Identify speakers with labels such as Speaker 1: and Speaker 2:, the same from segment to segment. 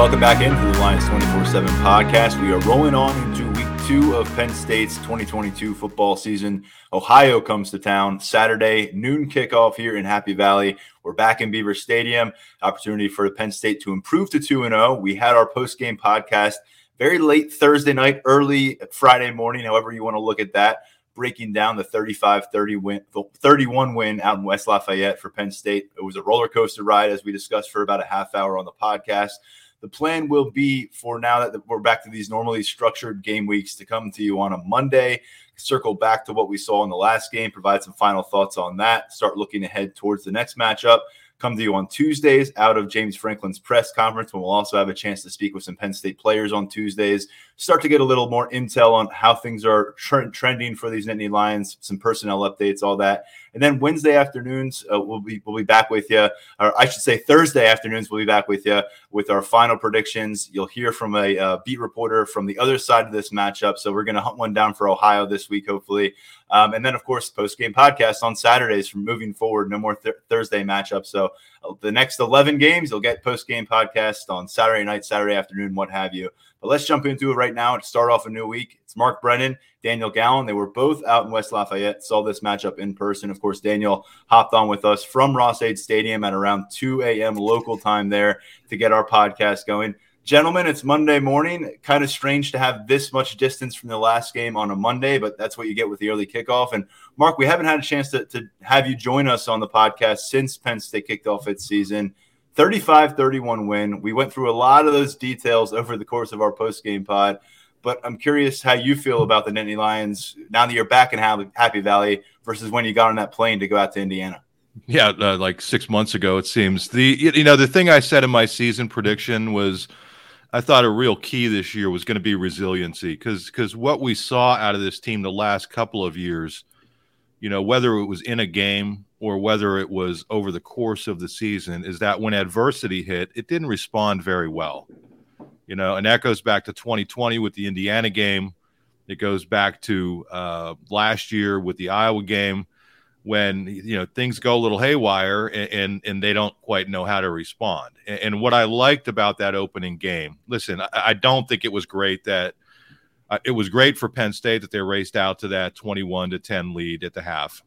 Speaker 1: Welcome back into the Lions 24 7 podcast. We are rolling on into week two of Penn State's 2022 football season. Ohio comes to town Saturday, noon kickoff here in Happy Valley. We're back in Beaver Stadium. Opportunity for Penn State to improve to 2 0. We had our post game podcast very late Thursday night, early Friday morning, however you want to look at that breaking down the 35 30 win, 31 win out in West Lafayette for Penn State. It was a roller coaster ride, as we discussed for about a half hour on the podcast. The plan will be for now that we're back to these normally structured game weeks to come to you on a Monday, circle back to what we saw in the last game, provide some final thoughts on that, start looking ahead towards the next matchup come to you on Tuesdays out of James Franklin's press conference. when we'll also have a chance to speak with some Penn State players on Tuesdays, start to get a little more intel on how things are trending for these Nittany Lions, some personnel updates, all that. And then Wednesday afternoons, uh, we'll be we'll be back with you, or I should say Thursday afternoons, we'll be back with you with our final predictions. You'll hear from a uh, beat reporter from the other side of this matchup. So we're going to hunt one down for Ohio this week, hopefully. Um, and then, of course, post game podcast on Saturdays from moving forward. No more th- Thursday matchups. So uh, the next 11 games, you'll get post game podcast on Saturday night, Saturday afternoon, what have you. But let's jump into it right now to start off a new week. It's Mark Brennan, Daniel Gallen. They were both out in West Lafayette, saw this matchup in person. Of course, Daniel hopped on with us from Ross-Ade Stadium at around 2 a.m. local time there to get our podcast going. Gentlemen, it's Monday morning. Kind of strange to have this much distance from the last game on a Monday, but that's what you get with the early kickoff. And Mark, we haven't had a chance to, to have you join us on the podcast since Penn State kicked off its season. 35 31 win. We went through a lot of those details over the course of our post game pod, but I'm curious how you feel about the Nittany Lions now that you're back in Happy Valley versus when you got on that plane to go out to Indiana.
Speaker 2: Yeah, uh, like six months ago, it seems. The you know the thing I said in my season prediction was I thought a real key this year was going to be resiliency because because what we saw out of this team the last couple of years, you know, whether it was in a game or whether it was over the course of the season, is that when adversity hit, it didn't respond very well. You know, and that goes back to 2020 with the Indiana game. It goes back to uh, last year with the Iowa game when you know things go a little haywire and and, and they don't quite know how to respond. And, and, what I liked about that opening game, listen, I, I don't think it was great that uh, it was great for Penn State that they raced out to that 21 to 10 lead at the half.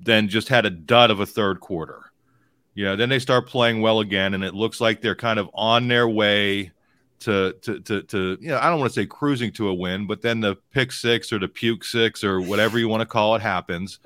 Speaker 2: Then just had a dud of a third quarter. Know, then they start playing well again, and it looks like they're kind of on their way to to to to you know I don't want to say cruising to a win, but then the pick six or the puke six or whatever you want to call it happens.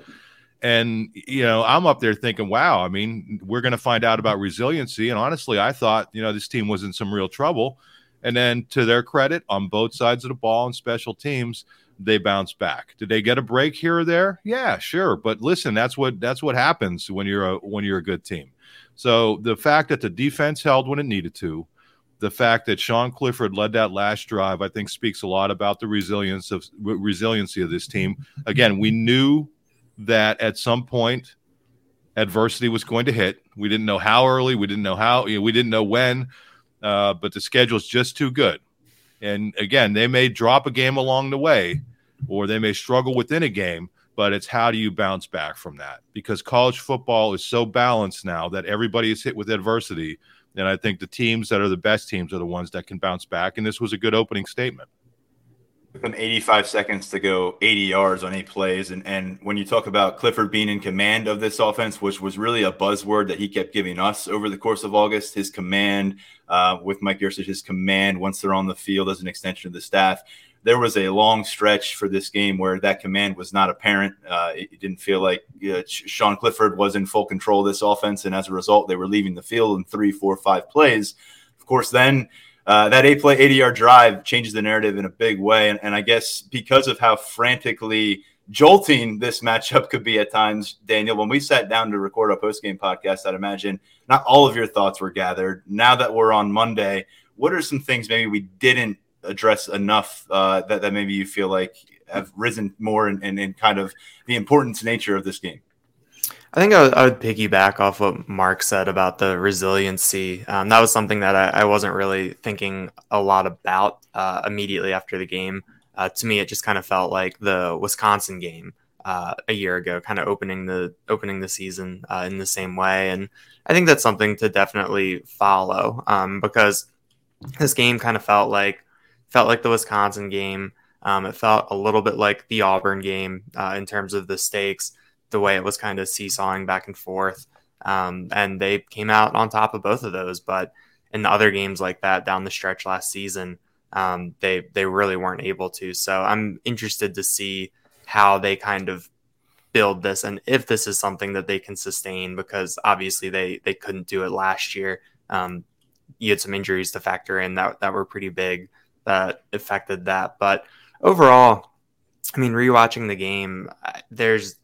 Speaker 2: And you know, I'm up there thinking, wow, I mean, we're going to find out about resiliency. And honestly, I thought, you know, this team was in some real trouble. And then to their credit, on both sides of the ball and special teams, they bounce back. Did they get a break here or there? Yeah, sure. But listen, that's what that's what happens when you're a when you're a good team. So the fact that the defense held when it needed to, the fact that Sean Clifford led that last drive, I think, speaks a lot about the resilience of resiliency of this team. Again, we knew that at some point adversity was going to hit. We didn't know how early, we didn't know how, we didn't know when, uh, but the schedule's just too good. And again, they may drop a game along the way, or they may struggle within a game. But it's how do you bounce back from that? Because college football is so balanced now that everybody is hit with adversity and I think the teams that are the best teams are the ones that can bounce back. And this was a good opening statement.
Speaker 1: Them 85 seconds to go 80 yards on eight plays. And, and when you talk about Clifford being in command of this offense, which was really a buzzword that he kept giving us over the course of August, his command uh, with Mike Yurcich, his command once they're on the field as an extension of the staff there was a long stretch for this game where that command was not apparent. Uh, it, it, didn't feel like uh, Sean Clifford was in full control of this offense, and as a result, they were leaving the field in three, four, five plays. Of course, then uh, that eight play, 80 yard drive changes the narrative in a big way. And, and I guess because of how frantically jolting this matchup could be at times, Daniel, when we sat down to record our post game podcast, I'd imagine not all of your thoughts were gathered. Now that we're on Monday, what are some things maybe we didn't address enough uh, that, that maybe you feel like have risen more in, in, in, kind of the importance nature of this game?
Speaker 3: I think I would, I would piggyback off what Mark said about the resiliency. Um, that was something that I, I, wasn't really thinking a lot about uh, immediately after the game. Uh, to me, it just kind of felt like the Wisconsin game. uh, a year ago, kind of opening the opening the season uh, in the same way, and I think that's something to definitely follow um, because this game kind of felt like felt like the Wisconsin game. Um, it felt a little bit like the Auburn game uh, in terms of the stakes, the way it was kind of seesawing back and forth. Um, and they came out on top of both of those. But in the other games like that down the stretch last season, um, they they really weren't able to. So I'm interested to see how they kind of build this and if this is something that they can sustain because obviously they they couldn't do it last year. Um, you had some injuries to factor in that that were pretty big that affected that. But overall, I mean, rewatching the game, there's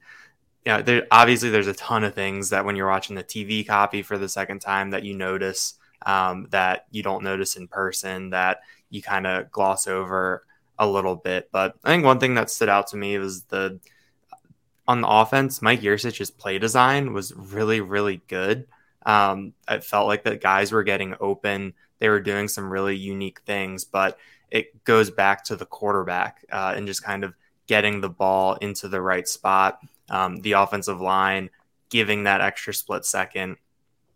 Speaker 3: know, there obviously there's a ton of things that when you're watching the TV copy for the second time that you notice um, that you don't notice in person that you kind of gloss over a little bit. But I think one thing that stood out to me was the on the offense, Mike Yurcich's play design was really, really good. Um, it felt like the guys were getting open. They were doing some really unique things, but it goes back to the quarterback uh, and just kind of getting the ball into the right spot. Um, the offensive line giving that extra split second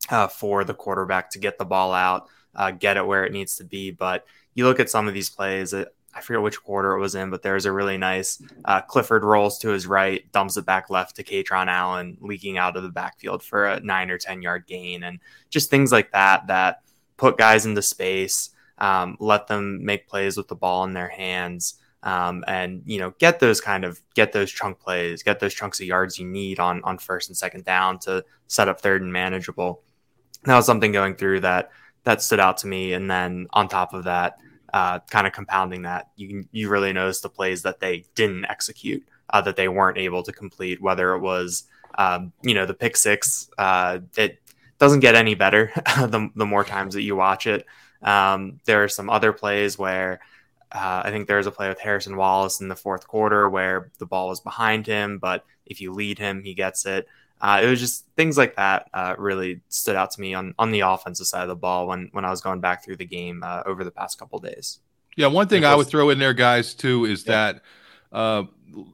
Speaker 3: uh, for the quarterback to get the ball out, uh, get it where it needs to be. But you look at some of these plays, it, I forget which quarter it was in, but there's a really nice uh, Clifford rolls to his right, dumps it back left to Kaytron Allen, leaking out of the backfield for a nine or 10 yard gain. And just things like that that put guys into space, um, let them make plays with the ball in their hands. Um, and you know get those kind of get those chunk plays get those chunks of yards you need on on first and second down to set up third and manageable that was something going through that that stood out to me and then on top of that uh, kind of compounding that, you you really notice the plays that they didn't execute, uh, that they weren't able to complete. Whether it was, um, you know, the pick six, uh, it doesn't get any better the the more times that you watch it. Um, there are some other plays where. Uh, I think there's a play with Harrison Wallace in the fourth quarter where the ball was behind him, but if you lead him, he gets it. Uh, it was just things like that uh, really stood out to me on, on the offensive side of the ball when, when I was going back through the game uh, over the past couple days.
Speaker 2: Yeah, one thing I would throw in there, guys, too, is yeah. that uh,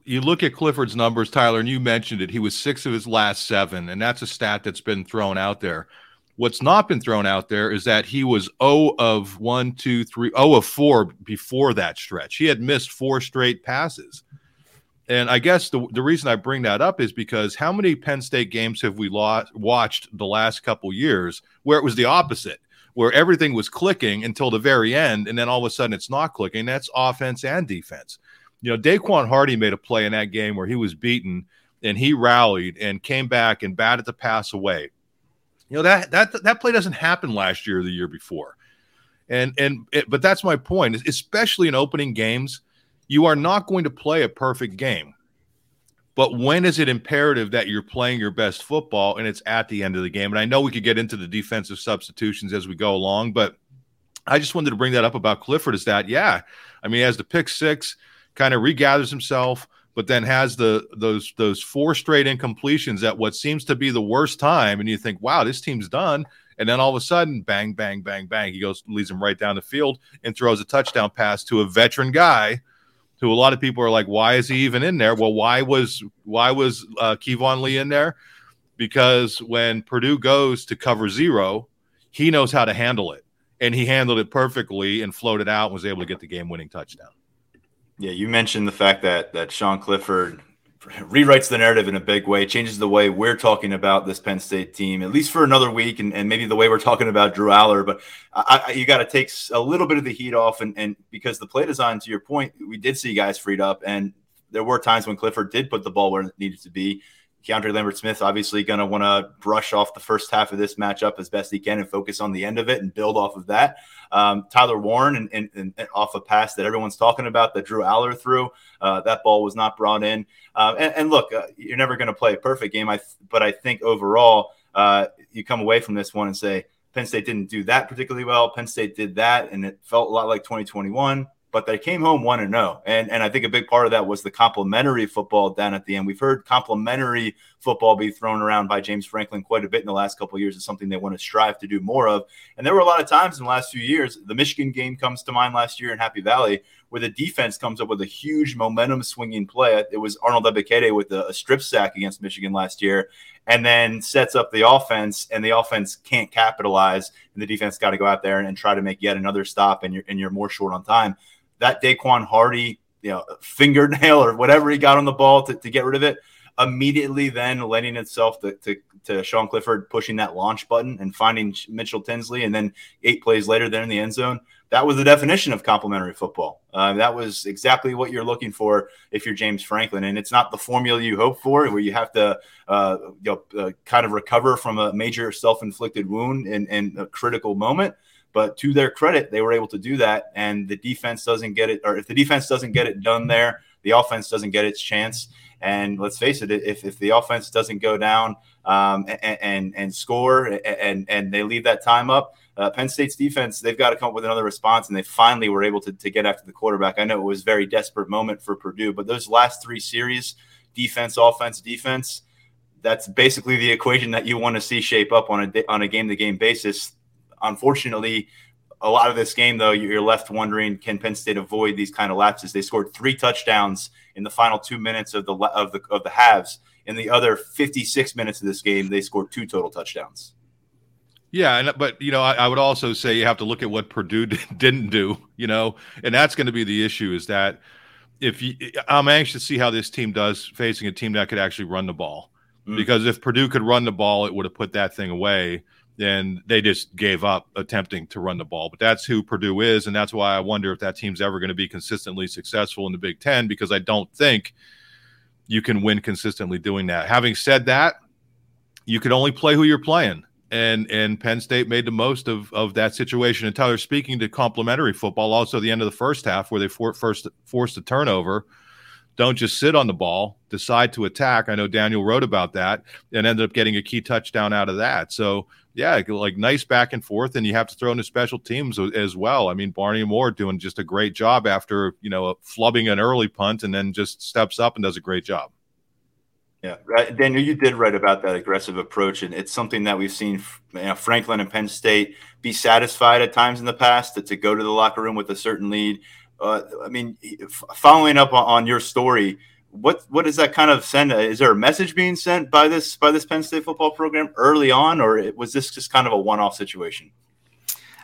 Speaker 2: you look at Clifford's numbers, Tyler, and you mentioned it. He was six of his last seven, and that's a stat that's been thrown out there. What's not been thrown out there is that he was 0 of 1, 2, 3, 0 of 4 before that stretch. He had missed four straight passes. And I guess the, the reason I bring that up is because how many Penn State games have we lost, watched the last couple years where it was the opposite, where everything was clicking until the very end, and then all of a sudden it's not clicking? That's offense and defense. You know, Daequan Hardy made a play in that game where he was beaten and he rallied and came back and batted the pass away. You know that that that play doesn't happen last year or the year before, and and it, but that's my point, especially in opening games you are not going to play a perfect game. But when is it imperative that you're playing your best football and it's at the end of the game? And I know we could get into the defensive substitutions as we go along, but I just wanted to bring that up about Clifford is that, yeah, I mean, as the pick six kind of regathers himself, but then has the those those four straight incompletions at what seems to be the worst time, and you think, wow, this team's done. And then all of a sudden, bang, bang, bang, bang, he goes, leads him right down the field and throws a touchdown pass to a veteran guy who a lot of people are like, why is he even in there? Well, why was why was uh, Keyvone Lee in there? Because when Purdue goes to cover zero, he knows how to handle it, and he handled it perfectly and floated out and was able to get the game-winning touchdown.
Speaker 1: Yeah, you mentioned the fact that that Sean Clifford rewrites the narrative in a big way, changes the way we're talking about this Penn State team, at least for another week, and, and maybe the way we're talking about Drew Allar. But I, I, you got to take a little bit of the heat off, and, and because the play design, to your point, we did see guys freed up, and there were times when Clifford did put the ball where it needed to be. Keandre Lambert Smith obviously going to want to brush off the first half of this matchup as best he can and focus on the end of it and build off of that. Um, Tyler Warren and, and, and, off a pass that everyone's talking about that Drew Allar threw, uh, that ball was not brought in. Uh, and, and, look, uh, you're never going to play a perfect game, I th- but I think overall uh, you come away from this one and say Penn State didn't do that particularly well. Penn State did that, and it felt a lot like 2021 but they came home one and zero. And and I think a big part of that was the complementary football down at the end. We've heard complementary football be thrown around by James Franklin quite a bit in the last couple of years. It's something they want to strive to do more of. And there were a lot of times in the last few years. The Michigan game comes to mind last year in Happy Valley where the defense comes up with a huge momentum swinging play. It was Arnold Ebiketie with a, a strip sack against Michigan last year, and then sets up the offense, and the offense can't capitalize, and the defense got to go out there and, and, try to make yet another stop, and you're and you're more short on time. That Daequan Hardy, you know, fingernail or whatever he got on the ball to, to get rid of it immediately then lending itself to, to, to, Sean Clifford pushing that launch button and finding Mitchell Tinsley, and then eight plays later, there in the end zone. That was the definition of complementary football. Uh, that was exactly what you're looking for if you're James Franklin, and it's not the formula you hope for, where you have to uh, you know, uh, kind of recover from a major self-inflicted wound in, in a critical moment. But to their credit, they were able to do that, and the defense doesn't get it, or if the defense doesn't get it done there, the offense doesn't get its chance. And let's face it, if, if the offense doesn't go down um, and, and, and score and and they leave that time up, uh, Penn State's defense they've got to come up with another response, and they finally were able to, to get after the quarterback. I know it was a very desperate moment for Purdue, but those last three series, defense, offense, defense, that's basically the equation that you want to see shape up on a on a game to game basis. Unfortunately, a lot of this game, though, you're left wondering: Can Penn State avoid these kind of lapses? They scored three touchdowns in the final two minutes of the of the of the halves. In the other 56 minutes of this game, they scored two total touchdowns.
Speaker 2: Yeah, and but you know, I, I, would also say you have to look at what Purdue didn't do. You know, and that's going to be the issue. Is that if you, I'm anxious to see how this team does facing a team that could actually run the ball, mm. because if Purdue could run the ball, it would have put that thing away and they just gave up attempting to run the ball. But that's who Purdue is, and that's why I wonder if that team's ever going to be consistently successful in the Big Ten because I don't think you can win consistently doing that. Having said that, you can only play who you're playing. And and Penn State made the most of, of that situation. And Tyler, speaking to complementary football, also the end of the first half where they for, first forced a turnover, don't just sit on the ball, decide to attack. I know Daniel wrote about that and ended up getting a key touchdown out of that. So yeah, like nice back and forth, and you have to throw in the special teams as well. I mean, Barney Amor doing just a great job after you know flubbing an early punt, and then just steps up and does a great job.
Speaker 1: Yeah, Daniel, you did write about that aggressive approach, and it's something that we've seen you know, Franklin and Penn State be satisfied at times in the past to, to go to the locker room with a certain lead. Uh, I mean, following up on your story what what does that kind of send? Is there a message being sent by this by this Penn State football program early on, or was this just kind of a one off situation?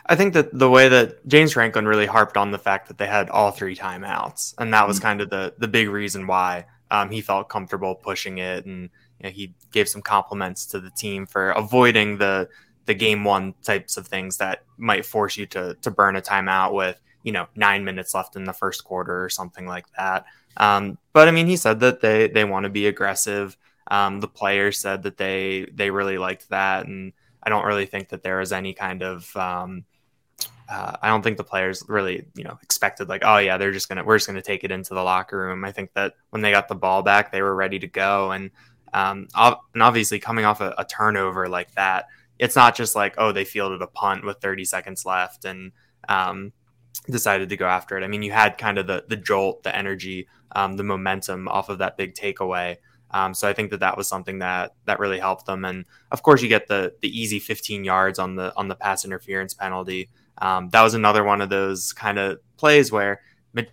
Speaker 3: I think that the way that James Franklin really harped on the fact that they had all three timeouts, and that was mm-hmm. kind of the the big reason why um, he felt comfortable pushing it, and you know, he gave some compliments to the team for avoiding the the game one types of things that might force you to to burn a timeout with you know nine minutes left in the first quarter or something like that. Um, but I mean, he said that they they want to be aggressive. Um, the players said that they they really liked that, and I don't really think that there was any kind of um, uh, I don't think the players really you know expected like oh yeah they're just gonna we're just gonna take it into the locker room. I think that when they got the ball back, they were ready to go, and um, and obviously coming off a, a turnover like that, it's not just like oh they fielded a punt with 30 seconds left and um, decided to go after it. I mean, you had kind of the the jolt, the energy, um, the momentum off of that big takeaway. Um, so I think that that was something that that really helped them. And of course, you get the the easy 15 yards on the on the pass interference penalty. Um, that was another one of those kind of plays where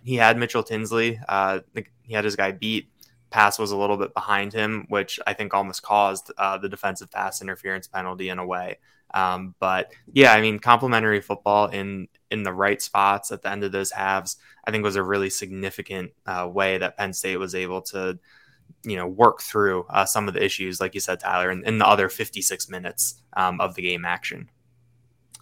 Speaker 3: he had Mitchell Tinsley. Uh, he had his guy beat. Pass was a little bit behind him, which I think almost caused uh, the defensive pass interference penalty in a way. Um, but yeah, I mean, complementary football in in the right spots at the end of those halves, I think was a really significant uh, way that Penn State was able to, you know, work through uh, some of the issues, like you said, Tyler, in, in the other 56 minutes um, of the game action.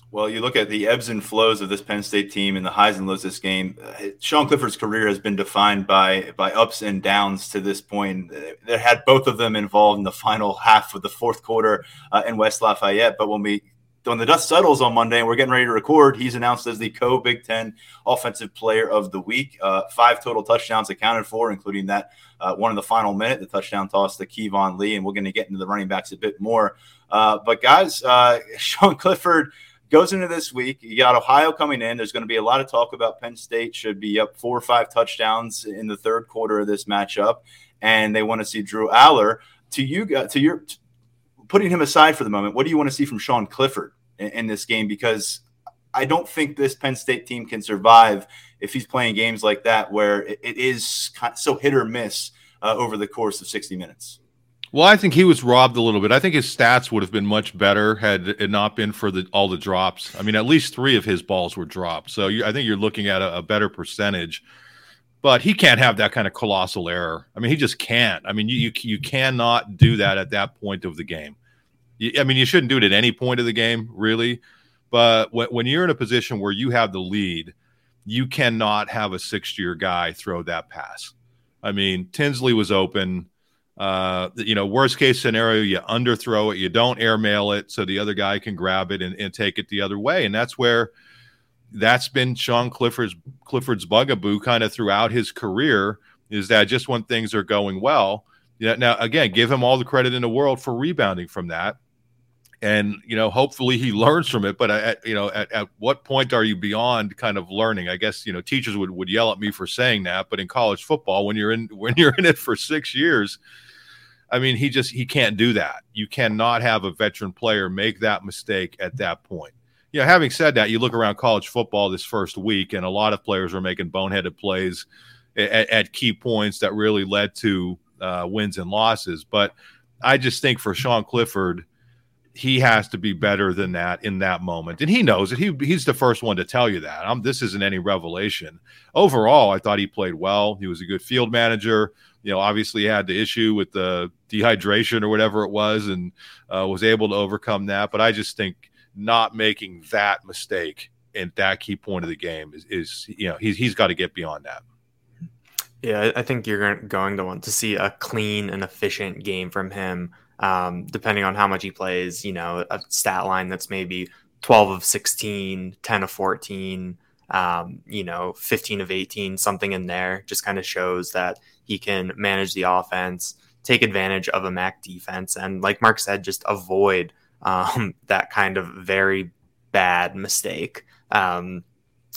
Speaker 1: Well, you look at the ebbs and flows of this Penn State team and the highs and lows of this game. Sean Clifford's career has been defined by by ups and downs to this point. They had both of them involved in the final half of the fourth quarter uh, in West Lafayette. But when we when the dust settles on Monday and we're getting ready to record, he's announced as the co Big Ten Offensive Player of the Week. Uh, five total touchdowns accounted for, including that uh, one in the final minute, the touchdown toss to Keyvone Lee. And we're going to get into the running backs a bit more. Uh, but guys, uh, Sean Clifford goes into this week. You got Ohio coming in. There's going to be a lot of talk about Penn State should be up four or five touchdowns in the third quarter of this matchup, and they want to see Drew Allar. To you, to your putting him aside for the moment, what do you want to see from Sean Clifford in, in this game? Because I don't think this Penn State team can survive if he's playing games like that where it, it is so hit or miss uh, over the course of 60 minutes.
Speaker 2: Well, I think he was robbed a little bit. I think his stats would have been much better had it not been for the all the drops. I mean, at least three of his balls were dropped, so you, I think you're looking at a, a, better percentage. But he can't have that kind of colossal error. I mean, he just can't. I mean, you you, you cannot do that at that point of the game. You, I mean, you shouldn't do it at any point of the game, really. But when, when you're in a position where you have the lead, you cannot have a six-year guy throw that pass. I mean, Tinsley was open uh, you know, worst case scenario, you underthrow it, you don't airmail it, so the other guy can grab it and, and take it the other way, and that's where that's been Sean Clifford's Clifford's bugaboo kind of throughout his career is that just when things are going well, you know, now again, give him all the credit in the world for rebounding from that, and you know, hopefully he learns from it. But at you know, at, at what point are you beyond kind of learning? I guess you know, teachers would would yell at me for saying that, but in college football, when you're in when you're in it for six years I mean, he just he can't do that. You cannot have a veteran player make that mistake at that point. You know, having said that, you look around college football this first week, and a lot of players are making boneheaded plays at, at key points that really led to uh, wins and losses. But I just think for Sean Clifford, he has to be better than that in that moment, and he knows it. He he's the first one to tell you that. I'm, this isn't any revelation. Overall, I thought he played well. He was a good field manager you know, obviously had the issue with the dehydration or whatever it was, and uh, was able to overcome that. But I just think not making that mistake in that key point of the game is, is you know, he's he's got to get beyond that.
Speaker 3: Yeah, I think you're going to want to see a clean and efficient game from him. Um, depending on how much he plays, you know, a stat line that's maybe 12 of 16, 10 of 14, um, you know, 15 of 18, something in there just kind of shows that he can manage the offense, take advantage of a MAC defense, and like Mark said, just avoid um, that kind of very bad mistake. Um,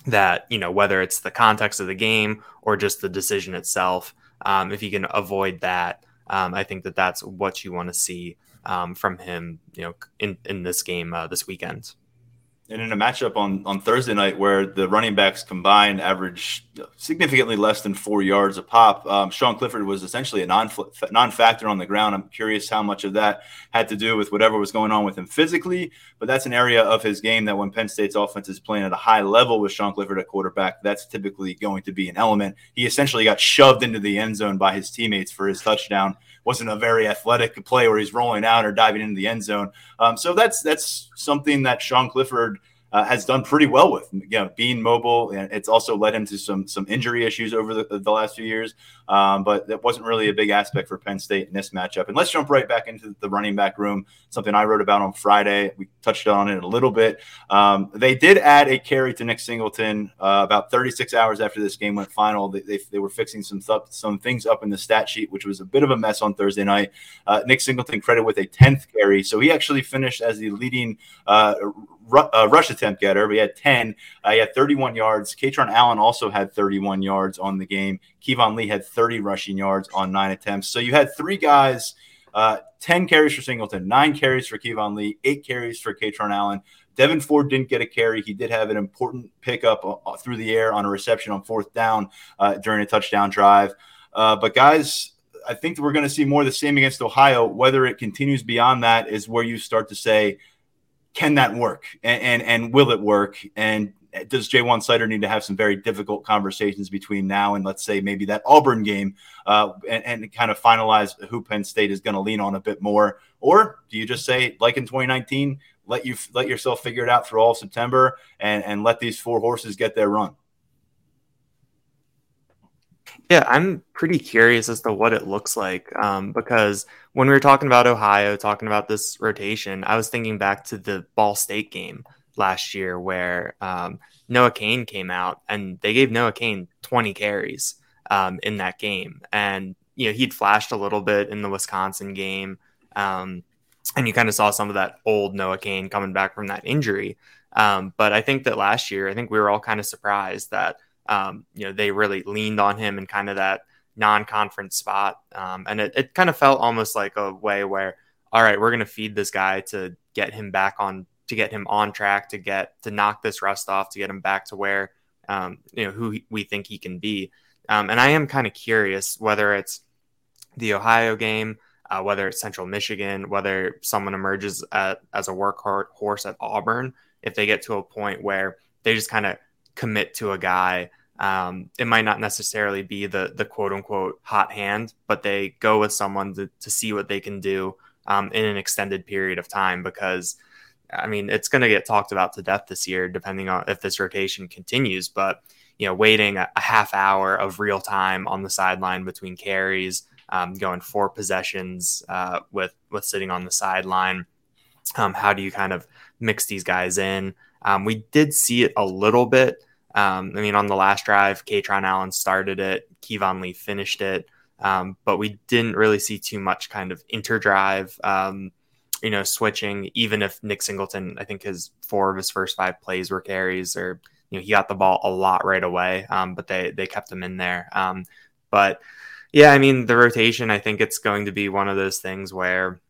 Speaker 3: that, you know, whether it's the context of the game or just the decision itself, um, if you can avoid that, um, I think that that's what you want to see um, from him, you know, in, in this game uh, this weekend
Speaker 1: and in a matchup on, on Thursday night where the running backs combined average significantly less than four yards a pop, um, Sean Clifford was essentially a non non factor on the ground. I'm curious how much of that had to do with whatever was going on with him physically, but that's an area of his game that when Penn State's offense is playing at a high level with Sean Clifford at quarterback, that's typically going to be an element. He essentially got shoved into the end zone by his teammates for his touchdown wasn't a very athletic play where he's rolling out or diving into the end zone. Um, so that's that's something that Sean Clifford uh, has done pretty well with. You know, being mobile, and it's also led him to some some injury issues over the, the last few years. Um, but that wasn't really a big aspect for Penn State in this matchup. And let's jump right back into the running back room. Something I wrote about on Friday. We touched on it a little bit. Um, they did add a carry to Nick Singleton uh, about 36 hours after this game went final. They, they, they were fixing some th- some things up in the stat sheet, which was a bit of a mess on Thursday night. Uh, Nick Singleton credit with a 10th carry, so he actually finished as the leading uh, rush attempt getter. We had 10. Uh, he had 31 yards. Kaytron Allen also had 31 yards on the game. Keyvone Lee had 30 rushing yards on nine attempts. So you had three guys, uh, 10 carries for Singleton, nine carries for Keyvone Lee, eight carries for Kaytron Allen. Devyn Ford didn't get a carry. He did have an important pickup uh, uh, through the air on a reception on fourth down uh, during a touchdown drive. Uh, but guys, I think we're going to see more of the same against Ohio. Whether it continues beyond that is where you start to say, can that work and, and, and will it work and does Ja'Juan Seider need to have some very difficult conversations between now and let's say maybe that Auburn game uh, and, and, kind of finalize who Penn State is going to lean on a bit more? Or do you just say, like in 2019, let you let yourself figure it out through all September and, and let these four horses get their run?
Speaker 3: Yeah, I'm pretty curious as to what it looks like um, because when we were talking about Ohio, talking about this rotation, I was thinking back to the Ball State game last year where um, Noah Cain came out and they gave Noah Cain 20 carries um, in that game. And, you know, he'd flashed a little bit in the Wisconsin game. Um, and you kind of saw some of that old Noah Cain coming back from that injury. Um, but I think that last year, I think we were all kind of surprised that um, you know, they really leaned on him in kind of that non-conference spot. Um, and it, it kind of felt almost like a way where, all right, we're going to feed this guy to get him back on to get him on track, to get to knock this rust off, to get him back to where um, you know who we think he can be. Um, and I am kind of curious whether it's the Ohio game, uh, whether it's Central Michigan, whether someone emerges at, as a workhorse at Auburn, if they get to a point where they just kind of commit to a guy. Um, it might not necessarily be the the quote unquote hot hand, but they go with someone to, to see what they can do um, in an extended period of time because I mean it's going to get talked about to death this year, depending on if this rotation continues. But you know, waiting a, a half hour of real time on the sideline between carries, um, going four possessions uh, with with sitting on the sideline. Um, how do you kind of mix these guys in? Um, we did see it a little bit. Um, I mean, on the last drive, Kaytron Allen started it, Keyvone Lee finished it, um, but we didn't really see too much kind of interdrive, um, you know, switching. Even if Nick Singleton, I think his four of his first five plays were carries, or you know, he got the ball a lot right away, um, but they they kept him in there. Um, but yeah, I mean, the rotation, I think it's going to be one of those things where,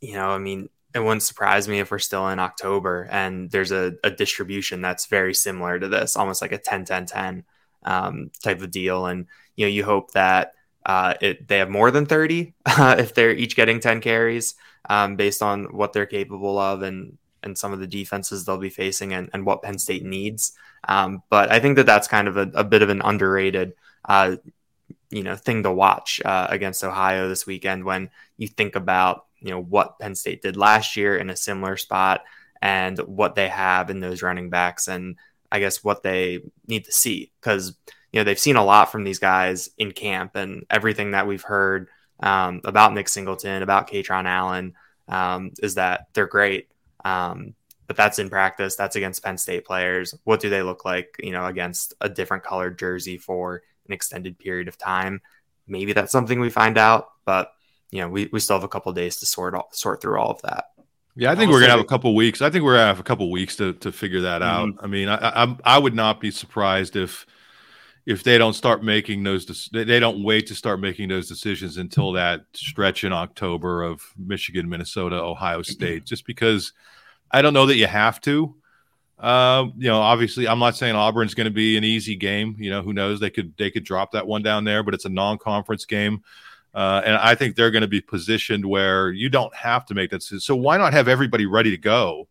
Speaker 3: you know, I mean, it wouldn't surprise me if we're still in October and there's a, a distribution that's very similar to this, almost like a 10 10 10 um, type of deal. And, you know, you hope that uh, it, they have more than 30 uh, if they're each getting 10 carries um, based on what they're capable of and, and some of the defenses they'll be facing and, and what Penn State needs. Um, but I think that that's kind of a, a bit of an underrated uh, you know thing to watch uh, against Ohio this weekend when you think about you know what Penn State did last year in a similar spot and what they have in those running backs and I guess what they need to see because you know they've seen a lot from these guys in camp and everything that we've heard um, about Nick Singleton about Kaytron Allen um, is that they're great. Um, but that's in practice. That's against Penn State players. What do they look like, you know, against a different colored jersey for an extended period of time. Maybe that's something we find out, but you know, we, we still have a couple days to sort all, sort through all of that.
Speaker 2: Yeah, I think we're gonna have a couple weeks. I think we're gonna have a couple weeks to to figure that mm-hmm. out. I mean, I, I I would not be surprised if if they don't start making those they don't wait to start making those decisions until that stretch in October of Michigan, Minnesota, Ohio State, just because I don't know that you have to. Uh, you know, obviously, I'm not saying Auburn's going to be an easy game. You know, who knows? They could they could drop that one down there, but it's a non-conference game, uh, and I think they're going to be positioned where you don't have to make that. decision. So why not have everybody ready to go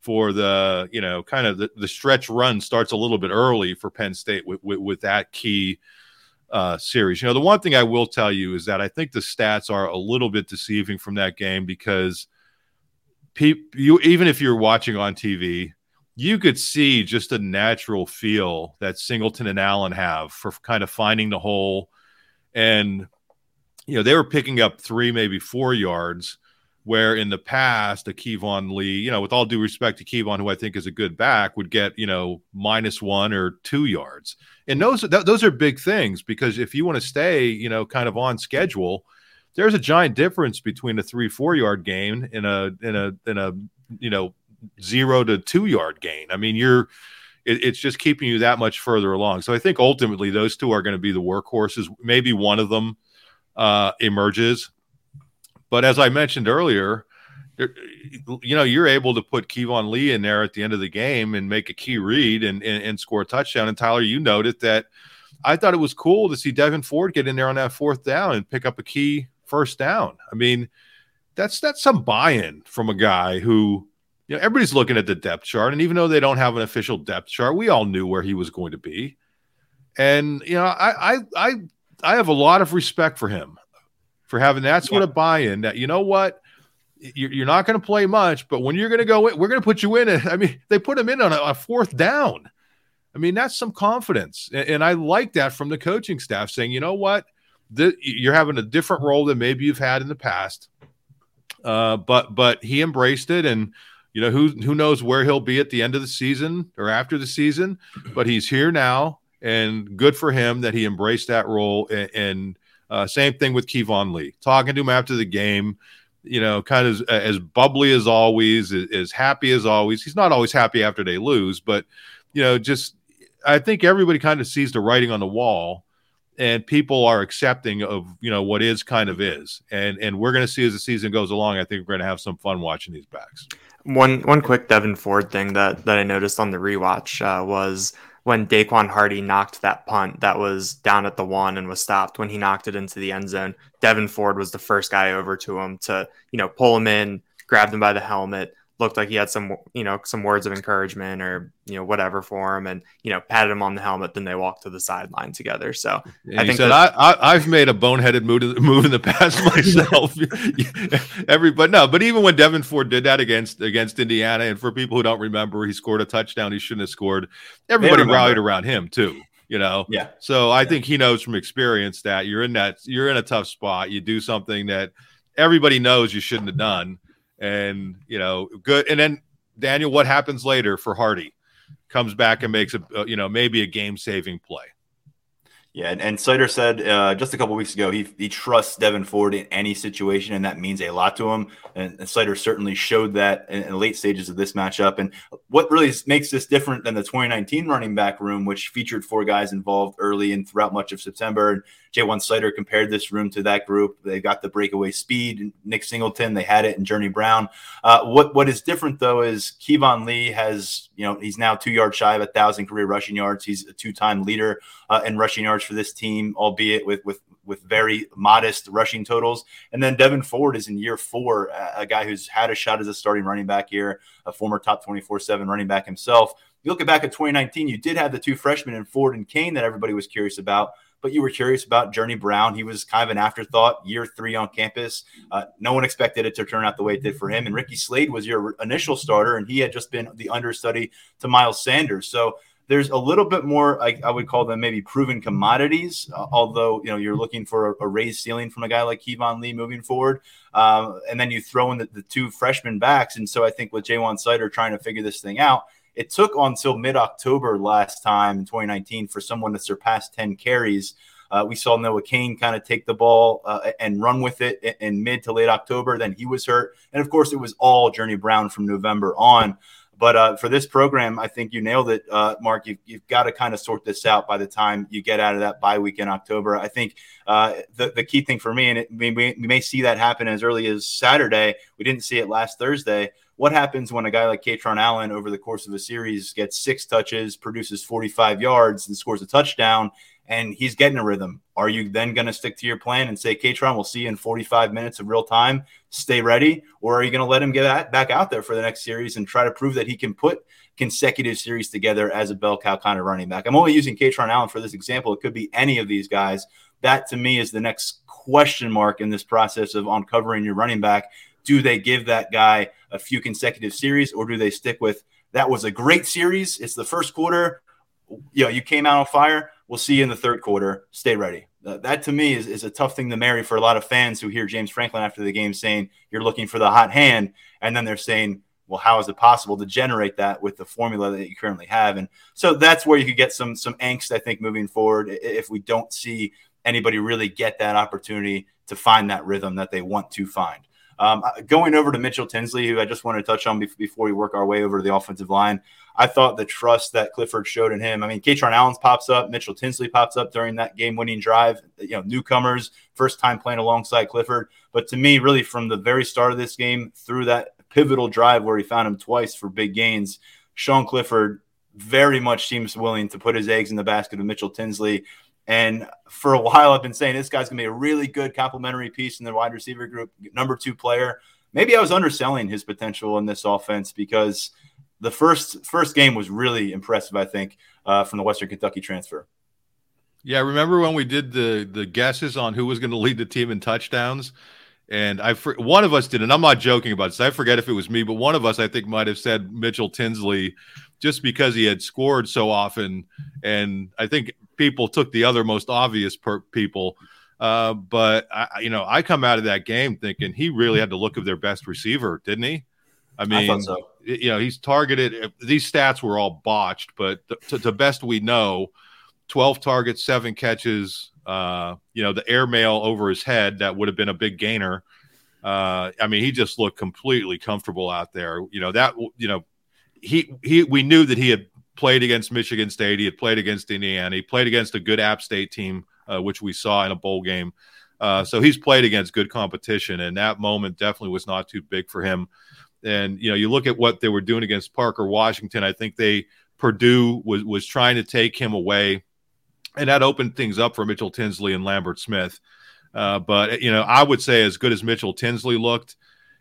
Speaker 2: for the you know kind of the, the stretch run starts a little bit early for Penn State with with, with that key uh, series. You know, the one thing I will tell you is that I think the stats are a little bit deceiving from that game because people, you even if you're watching on TV you could see just a natural feel that Singleton and Allen have for kind of finding the hole. And, you know, they were picking up three, maybe four yards, where in the past, a Keyvone Lee, you know, with all due respect to Keyvone, who I think is a good back, would get, you know, minus one or two yards. And those, th- those are big things because if you want to stay, you know, kind of on schedule, there's a giant difference between a three, four yard gain in a, in a, in a, you know, zero to two yard gain. I mean, you're it, it's just keeping you that much further along. So I think ultimately those two are going to be the workhorses. Maybe one of them uh, emerges, but as I mentioned earlier, you know, you're able to put Keyvone Lee in there at the end of the game and make a key read and, and, and score a touchdown. And Tyler, you noted that I thought it was cool to see Devyn Ford get in there on that fourth down and pick up a key first down. I mean, that's that's some buy-in from a guy who you know, everybody's looking at the depth chart, and even though they don't have an official depth chart, we all knew where he was going to be. And you know, I I I, I have a lot of respect for him for having that sort yeah. of buy-in. That you know what, you're not going to play much, but when you're going to go in, we're going to put you in. I mean, they put him in on a, a fourth down. I mean, that's some confidence, and, and, I like that from the coaching staff saying, you know what, the, you're having a different role than maybe you've had in the past. Uh, but but he embraced it, and you know who who knows where he'll be at the end of the season or after the season, but he's here now, and good for him that he embraced that role. And, and uh, same thing with Keyvone Lee, talking to him after the game, you know, kind of as, as bubbly as always, as, as happy as always. He's not always happy after they lose, but you know, just I think everybody kind of sees the writing on the wall and people are accepting of you know what is kind of is and and we're going to see as the season goes along i think we're going to have some fun watching these backs
Speaker 3: One one quick Devyn Ford thing that that I noticed on the rewatch uh, was when Daequan Hardy knocked that punt that was down at the one and was stopped when he knocked it into the end zone. Devyn Ford was the first guy over to him to you know pull him in, grab him by the helmet, looked like he had some you know some words of encouragement or you know whatever for him and you know patted him on the helmet then they walked to the sideline together. So
Speaker 2: and i think said that, I, have made a boneheaded move, move in the past myself. Every but no but even when devyn ford did that against against indiana and for people who don't remember he scored a touchdown he shouldn't have scored. Everybody rallied around him too you know?
Speaker 1: Yeah.
Speaker 2: So i
Speaker 1: yeah.
Speaker 2: think he knows from experience that you're in that you're in a tough spot. You do something that everybody knows you shouldn't have done and you know, good. And then Daniel, what happens later for Hardy? Comes back and makes a uh, you know maybe a game saving play.
Speaker 1: Yeah, and, and Seider said uh, just a couple weeks ago he he trusts Devyn Ford in any situation, and that means a lot to him. And, and Seider certainly showed that in, in, late stages of this matchup. And what really makes this different than the 2019 running back room, which featured four guys involved early and throughout much of September, and One Seider compared this room to that group. They got the breakaway speed. Nick Singleton, they had it, and Journey Brown. Uh, what what is different though is Keyvone Lee has you know he's now two yards shy of a thousand career rushing yards. He's a two time leader uh, in rushing yards for this team, albeit with with with very modest rushing totals. And then Devyn Ford is in year four, a guy who's had a shot as a starting running back here, a former top 24 7 running back himself. You look back at 2019, you did have the two freshmen in Ford and Cain that everybody was curious about but you were curious about Journey Brown. He was kind of an afterthought year three on campus. Uh, no one expected it to turn out the way it did for him. And Ricky Slade was your initial starter, and he had just been the understudy to Miles Sanders. So there's a little bit more, I, I would call them maybe proven commodities, uh, although, you know, you're looking for a, a, raised ceiling from a guy like Keyvone Lee moving forward. Um, and then you throw in the, the, two freshman backs. And so I think with Ja'Juan Seider trying to figure this thing out, it took until mid October last time in 2019 for someone to surpass 10 carries. Uh, we saw Noah Cain kind of take the ball uh, and run with it in, in mid to late October. Then he was hurt. And of course, it was all Journey Brown from November on. But uh, for this program, I think you nailed it, uh, Mark. You've, you've got to kind of sort this out by the time you get out of that bye week in October. I think uh, the, the key thing for me, and it, we, we may see that happen as early as Saturday. We didn't see it last Thursday. What happens when a guy like Kaytron Allen over the course of a series gets six touches, produces 45 yards, and scores a touchdown, and he's getting a rhythm. Are you then going to stick to your plan and say, Kaytron, we'll see you in 45 minutes of real time, stay ready? Or are you going to let him get back out there for the next series and try to prove that he can put consecutive series together as a bell cow kind of running back? I'm only using Kaytron Allen for this example. It could be any of these guys. That to me is the next question mark in this process of uncovering your running back. Do they give that guy a few consecutive series or do they stick with that was a great series? It's the first quarter. You know, you came out on fire We'll see you in the third quarter. Stay ready. Uh, that to me is, is a tough thing to marry for a lot of fans who hear James Franklin after the game saying you're looking for the hot hand, and then they're saying, well, how is it possible to generate that with the formula that you currently have? And so that's where you could get some some angst, I think, moving forward if we don't see anybody really get that opportunity to find that rhythm that they want to find. Um, uh, going over to Mitchell Tinsley, who I just want to touch on before we work our way over to the offensive line. I thought the trust that Clifford showed in him. I mean, Kaytron Allen pops up, Mitchell Tinsley pops up during that game-winning drive. You know, newcomers, first time playing alongside Clifford. But to me, really, from the very start of this game through that pivotal drive where he found him twice for big gains, Sean Clifford very much seems willing to put his eggs in the basket of Mitchell Tinsley. And for a while, I've been saying this guy's going to be a really good complementary piece in the wide receiver group, number two player. Maybe I was underselling his potential in this offense because the first first game was really impressive. I think uh, from the Western Kentucky transfer.
Speaker 2: Yeah, remember when we did the the guesses on who was going to lead the team in touchdowns? And I, one of us did, and I'm not joking about this. I forget if it was me, but one of us I think might have said Mitchell Tinsley, just because he had scored so often, and I think people took the other most obvious per- people. Uh, but I, you know, I come out of that game thinking he really had to look of their best receiver, didn't he? I mean, I so. You know, he's targeted. These stats were all botched, but to the best we know, twelve targets, seven catches. Uh, you know, the airmail over his head that would have been a big gainer. Uh, I mean, he just looked completely comfortable out there. You know that. You know, he he. We knew that he had played against Michigan State. He had played against Indiana. He played against a good App State team, uh, which we saw in a bowl game. Uh, so he's played against good competition, and that moment definitely was not too big for him. And you know, you look at what they were doing against Parker Washington. I think they Purdue was was trying to take him away, and that opened things up for Mitchell Tinsley and Lambert Smith. Uh, but you know, I would say as good as Mitchell Tinsley looked,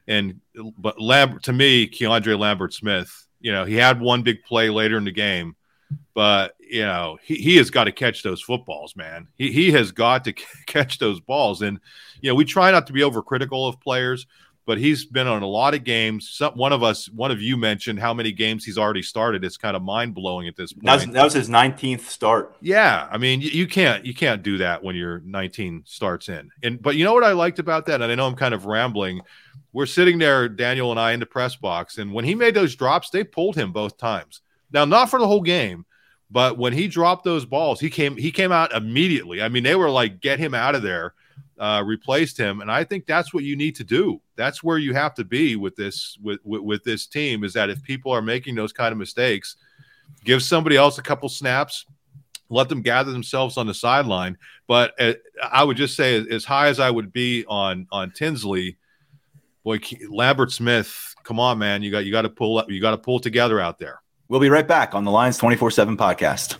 Speaker 2: and but Lambert to me, Keandre Lambert Smith, you know, he had one big play later in the game, but you know, he, he has got to catch those footballs, man. He he has got to catch those balls, and you know, we try not to be overcritical of players but he's been on a lot of games. Some, one of us, one of you mentioned how many games he's already started. It's kind of mind blowing at this point.
Speaker 1: That was, that was his 19th start.
Speaker 2: Yeah, I mean, you, you, can't you can't do that when you're 19 starts in. And but you know what I liked about that, and I know I'm kind of rambling. We're sitting there, Daniel and I, in the press box, and when he made those drops, they pulled him both times. Now, not for the whole game, but when he dropped those balls, he came he came out immediately. I mean, they were like, "Get him out of there." Uh, replaced him, and I think that's what you need to do. That's where you have to be with this with, with, with this team. Is that if people are making those kind of mistakes, give somebody else a couple snaps, let them gather themselves on the sideline. But uh, I would just say, as high as I would be on on Tinsley, boy, Lambert Smith, come on, man, you got you got to pull up, you got to pull together out there.
Speaker 1: We'll be right back on the Lions twenty four seven podcast.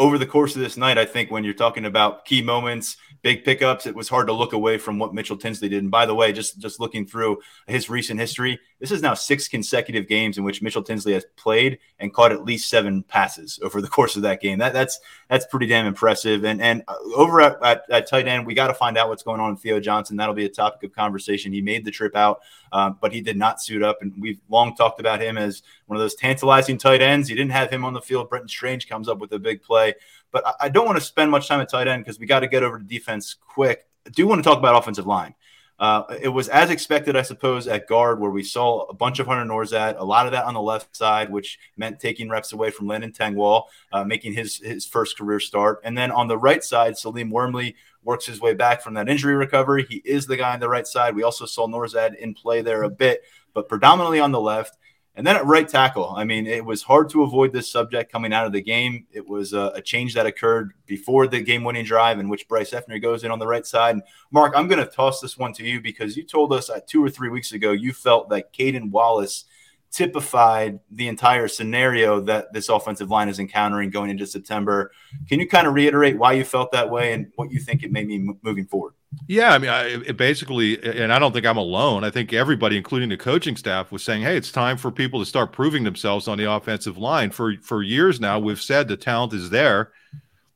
Speaker 1: over the course of this night, I think when you're talking about key moments, big pickups, it was hard to look away from what Mitchell Tinsley did. And by the way, just just looking through his recent history, this is now six consecutive games in which Mitchell Tinsley has played and caught at least seven passes over the course of that game. That that's that's pretty damn impressive. And and uh, over at, at, at tight end, we got to find out what's going on with Theo Johnson. That'll be a topic of conversation. He made the trip out, um, but he did not suit up, and we've long talked about him as one of those tantalizing tight ends. You didn't have him on the field. Brenton Strange comes up with a big play. But I, don't want to spend much time at tight end because we got to get over to defense quick. I do want to talk about offensive line. Uh, it was as expected, I suppose, at guard where we saw a bunch of Hunter Nourzad, a lot of that on the left side, which meant taking reps away from Landon Tengwall, uh, making his his first career start. And then on the right side, Salim Wormley works his way back from that injury recovery. He is the guy on the right side. We also saw Nourzad in play there a bit, but predominantly on the left. And then at right tackle, I mean, it was hard to avoid this subject coming out of the game. It was a, a change that occurred before the game winning drive in which Bryce Effner goes in on the right side. And Mark, I'm going to toss this one to you because you told us uh, two or three weeks ago you felt that Caedan Wallace typified the entire scenario that this offensive line is encountering going into September. Can you kind of reiterate why you felt that way and what you think it may mean moving forward?
Speaker 2: Yeah, I mean, I, it basically, and I don't think I'm alone. I think everybody, including the coaching staff, was saying, "Hey, it's time for people to start proving themselves on the offensive line." For for years now, we've said the talent is there,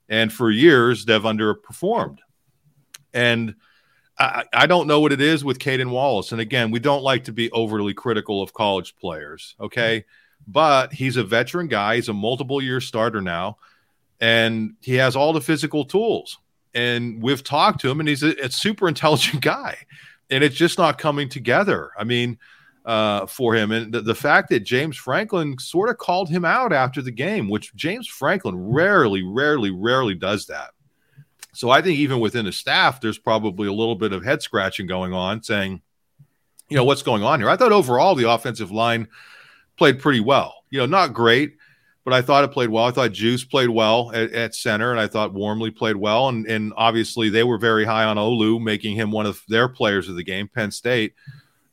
Speaker 2: and for years they've underperformed. And I, I don't know what it is with Caedan Wallace. And again, we don't like to be overly critical of college players, okay? But he's a veteran guy. He's a multiple year starter now, and he has all the physical tools and we've talked to him, and he's a, a super intelligent guy, and it's just not coming together. I mean, uh, for him, and the, the fact that James Franklin sort of called him out after the game, which James Franklin rarely, rarely, rarely does that. So I think even within the staff, there's probably a little bit of head scratching going on, saying, you know, what's going on here? I thought overall the offensive line played pretty well. You know, not great but I thought it played well. I thought Juice played well at, at, center, and I thought Wormley played well. And, and obviously, they were very high on Olu, making him one of their players of the game, Penn State.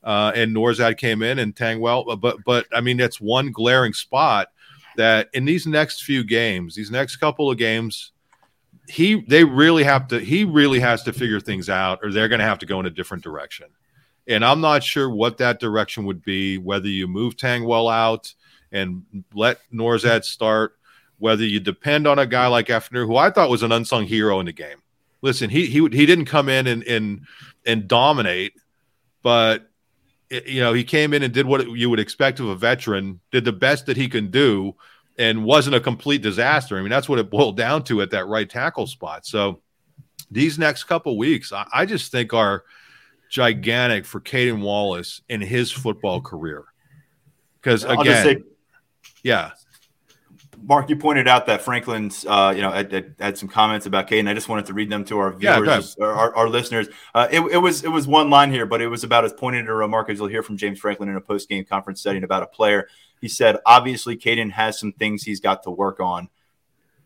Speaker 2: Uh, and Nourzad came in and Tengwall, But, but I mean, that's one glaring spot that in these next few games, these next couple of games, he they really have to he really has to figure things out or they're going to have to go in a different direction And I'm not sure what that direction would be, whether you move Tengwall out and let Nourzad start, whether you depend on a guy like Effner, who I thought was an unsung hero in the game. Listen, he he he didn't come in and and and dominate, but you know he came in and did what you would expect of a veteran, did the best that he can do, and wasn't a complete disaster. I mean, that's what it boiled down to at that right tackle spot. So these next couple weeks, I, I just think are gigantic for Caedan Wallace in his football career. Because again, say, yeah.
Speaker 1: Mark, you pointed out that Franklin's, uh, you know, had, had, some comments about Caedan. I just wanted to read them to our viewers, yeah, our, our, listeners. Uh, it, it, was it was one line here, but it was about as pointed a remark as you'll hear from James Franklin in a post game conference setting about a player. He said, obviously, Caedan has some things he's got to work on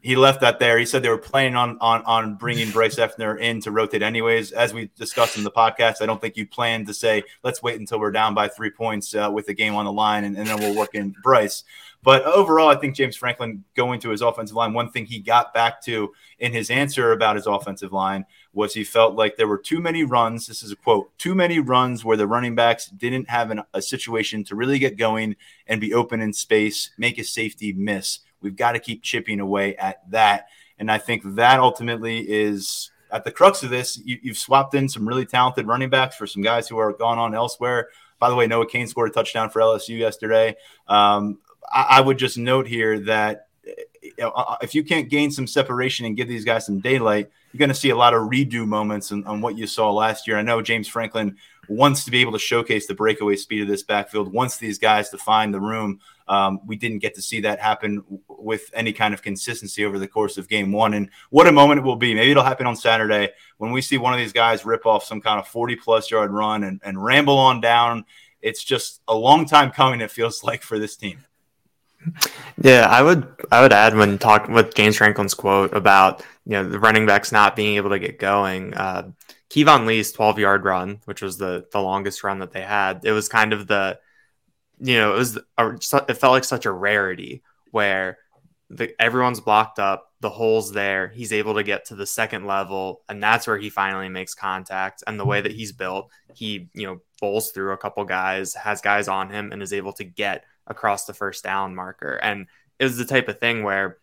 Speaker 1: he left that there. He said they were planning on on on bringing Bryce Effner in to rotate anyways. As we discussed in the podcast, I don't think you plan to say let's wait until we're down by three points uh, with the game on the line and, and then we'll work in Bryce. But overall, I think James Franklin going to his offensive line. One thing he got back to in his answer about his offensive line was he felt like there were too many runs. This is a quote: too many runs where the running backs didn't have an, a situation to really get going and be open in space, make a safety miss. We've got to keep chipping away at that. And I think that ultimately is at the crux of this. You, have swapped in some really talented running backs for some guys who are gone on elsewhere. By the way, Noah Cain scored a touchdown for LSU yesterday. Um, I, would just note here that uh, if you can't gain some separation and give these guys some daylight, you're going to see a lot of redo moments on, on what you saw last year. I know James Franklin wants to be able to showcase the breakaway speed of this backfield, wants these guys to find the room. Um, we didn't get to see that happen with any kind of consistency over the course of game one. And what a moment it will be. Maybe it'll happen on Saturday when we see one of these guys rip off some kind of 40 plus yard run and, and ramble on down. It's just a long time coming, it feels like, for this team.
Speaker 3: Yeah, I would I would add when talking with James Franklin's quote about you know the running backs not being able to get going. Uh, Keyvone Lee's 12 yard run, which was the the longest run that they had, it was kind of the you know, it was it felt like such a rarity where the, everyone's blocked up, the hole's there, he's able to get to the second level, and that's where he finally makes contact. And the way that he's built, he you know bowls through a couple guys, has guys on him, and is able to get across the first down marker. And it was the type of thing where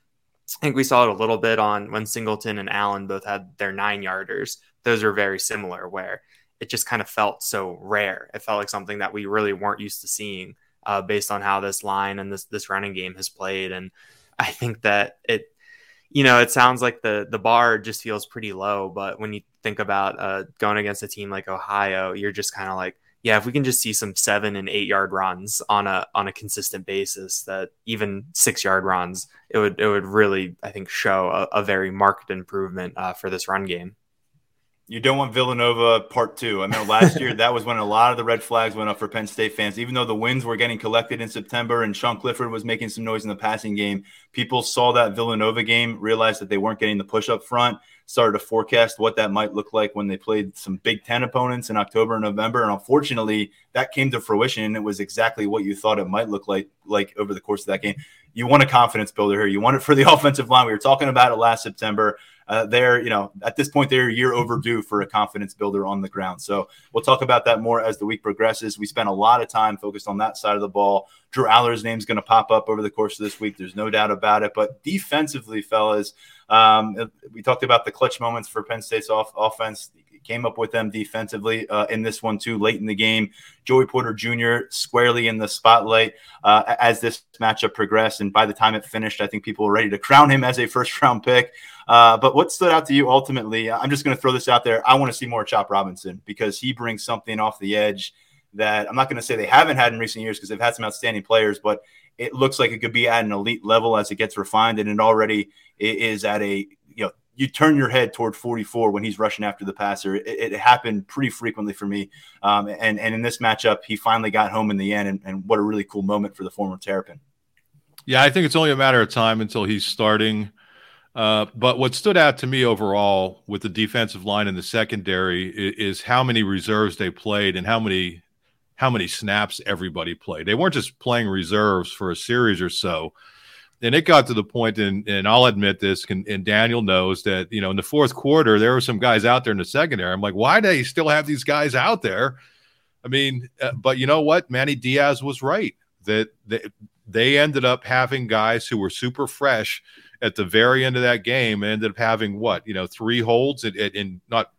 Speaker 3: I think we saw it a little bit on when Singleton and Allen both had their nine yarders. Those are very similar, where it just kind of felt so rare. It felt like something that we really weren't used to seeing uh, based on how this line and this this running game has played. And I think that it, you know, it sounds like the the bar just feels pretty low. But when you think about uh, going against a team like Ohio, you're just kind of like, yeah, if we can just see some seven and eight yard runs on a on a consistent basis, that even six yard runs, it would it would really I think show a, a very marked improvement uh, for this run game.
Speaker 1: You don't want Villanova part two. I mean, last year that was when a lot of the red flags went up for Penn State fans. Even though the wins were getting collected in September and Sean Clifford was making some noise in the passing game, people saw that Villanova game, realized that they weren't getting the push up front, started to forecast what that might look like when they played some Big Ten opponents in October and November. And unfortunately, that came to fruition, and it was exactly what you thought it might look like like over the course of that game. You want a confidence builder here. You want it for the offensive line. We were talking about it last September uh, they're you know at this point they're a year overdue for a confidence builder on the ground. So we'll talk about that more as the week progresses. We spent a lot of time focused on that side of the ball. Drew Allar's name's going to pop up over the course of this week. There's no doubt about it. But defensively, fellas, um, we talked about the clutch moments for Penn State's off- offense came up with them defensively uh, in this one too late in the game. Joey Porter Jr. squarely in the spotlight uh, as this matchup progressed, and by the time it finished, I think people were ready to crown him as a first round pick. Uh, but what stood out to you ultimately? I'm just going to throw this out there. I want to see more Chop Robinson because he brings something off the edge that I'm not going to say they haven't had in recent years because they've had some outstanding players, but it looks like it could be at an elite level as it gets refined, and it already is at a you turn your head toward 44 when he's rushing after the passer. It, it happened pretty frequently for me. Um, and, and in this matchup, he finally got home in the end. And, and, what a really cool moment for the former Terrapin.
Speaker 2: Yeah, I think it's only a matter of time until he's starting. Uh, but what stood out to me overall with the defensive line in the secondary is, is how many reserves they played and how many how many snaps everybody played. They weren't just playing reserves for a series or so and it got to the point, and, and I'll admit this, and, and, Daniel knows that, you know, in the fourth quarter, there were some guys out there in the secondary. I'm like, why do they still have these guys out there? I mean, uh, but you know what? Manny Diaz was right that they, they ended up having guys who were super fresh at the very end of that game and ended up having what you know three holds and, not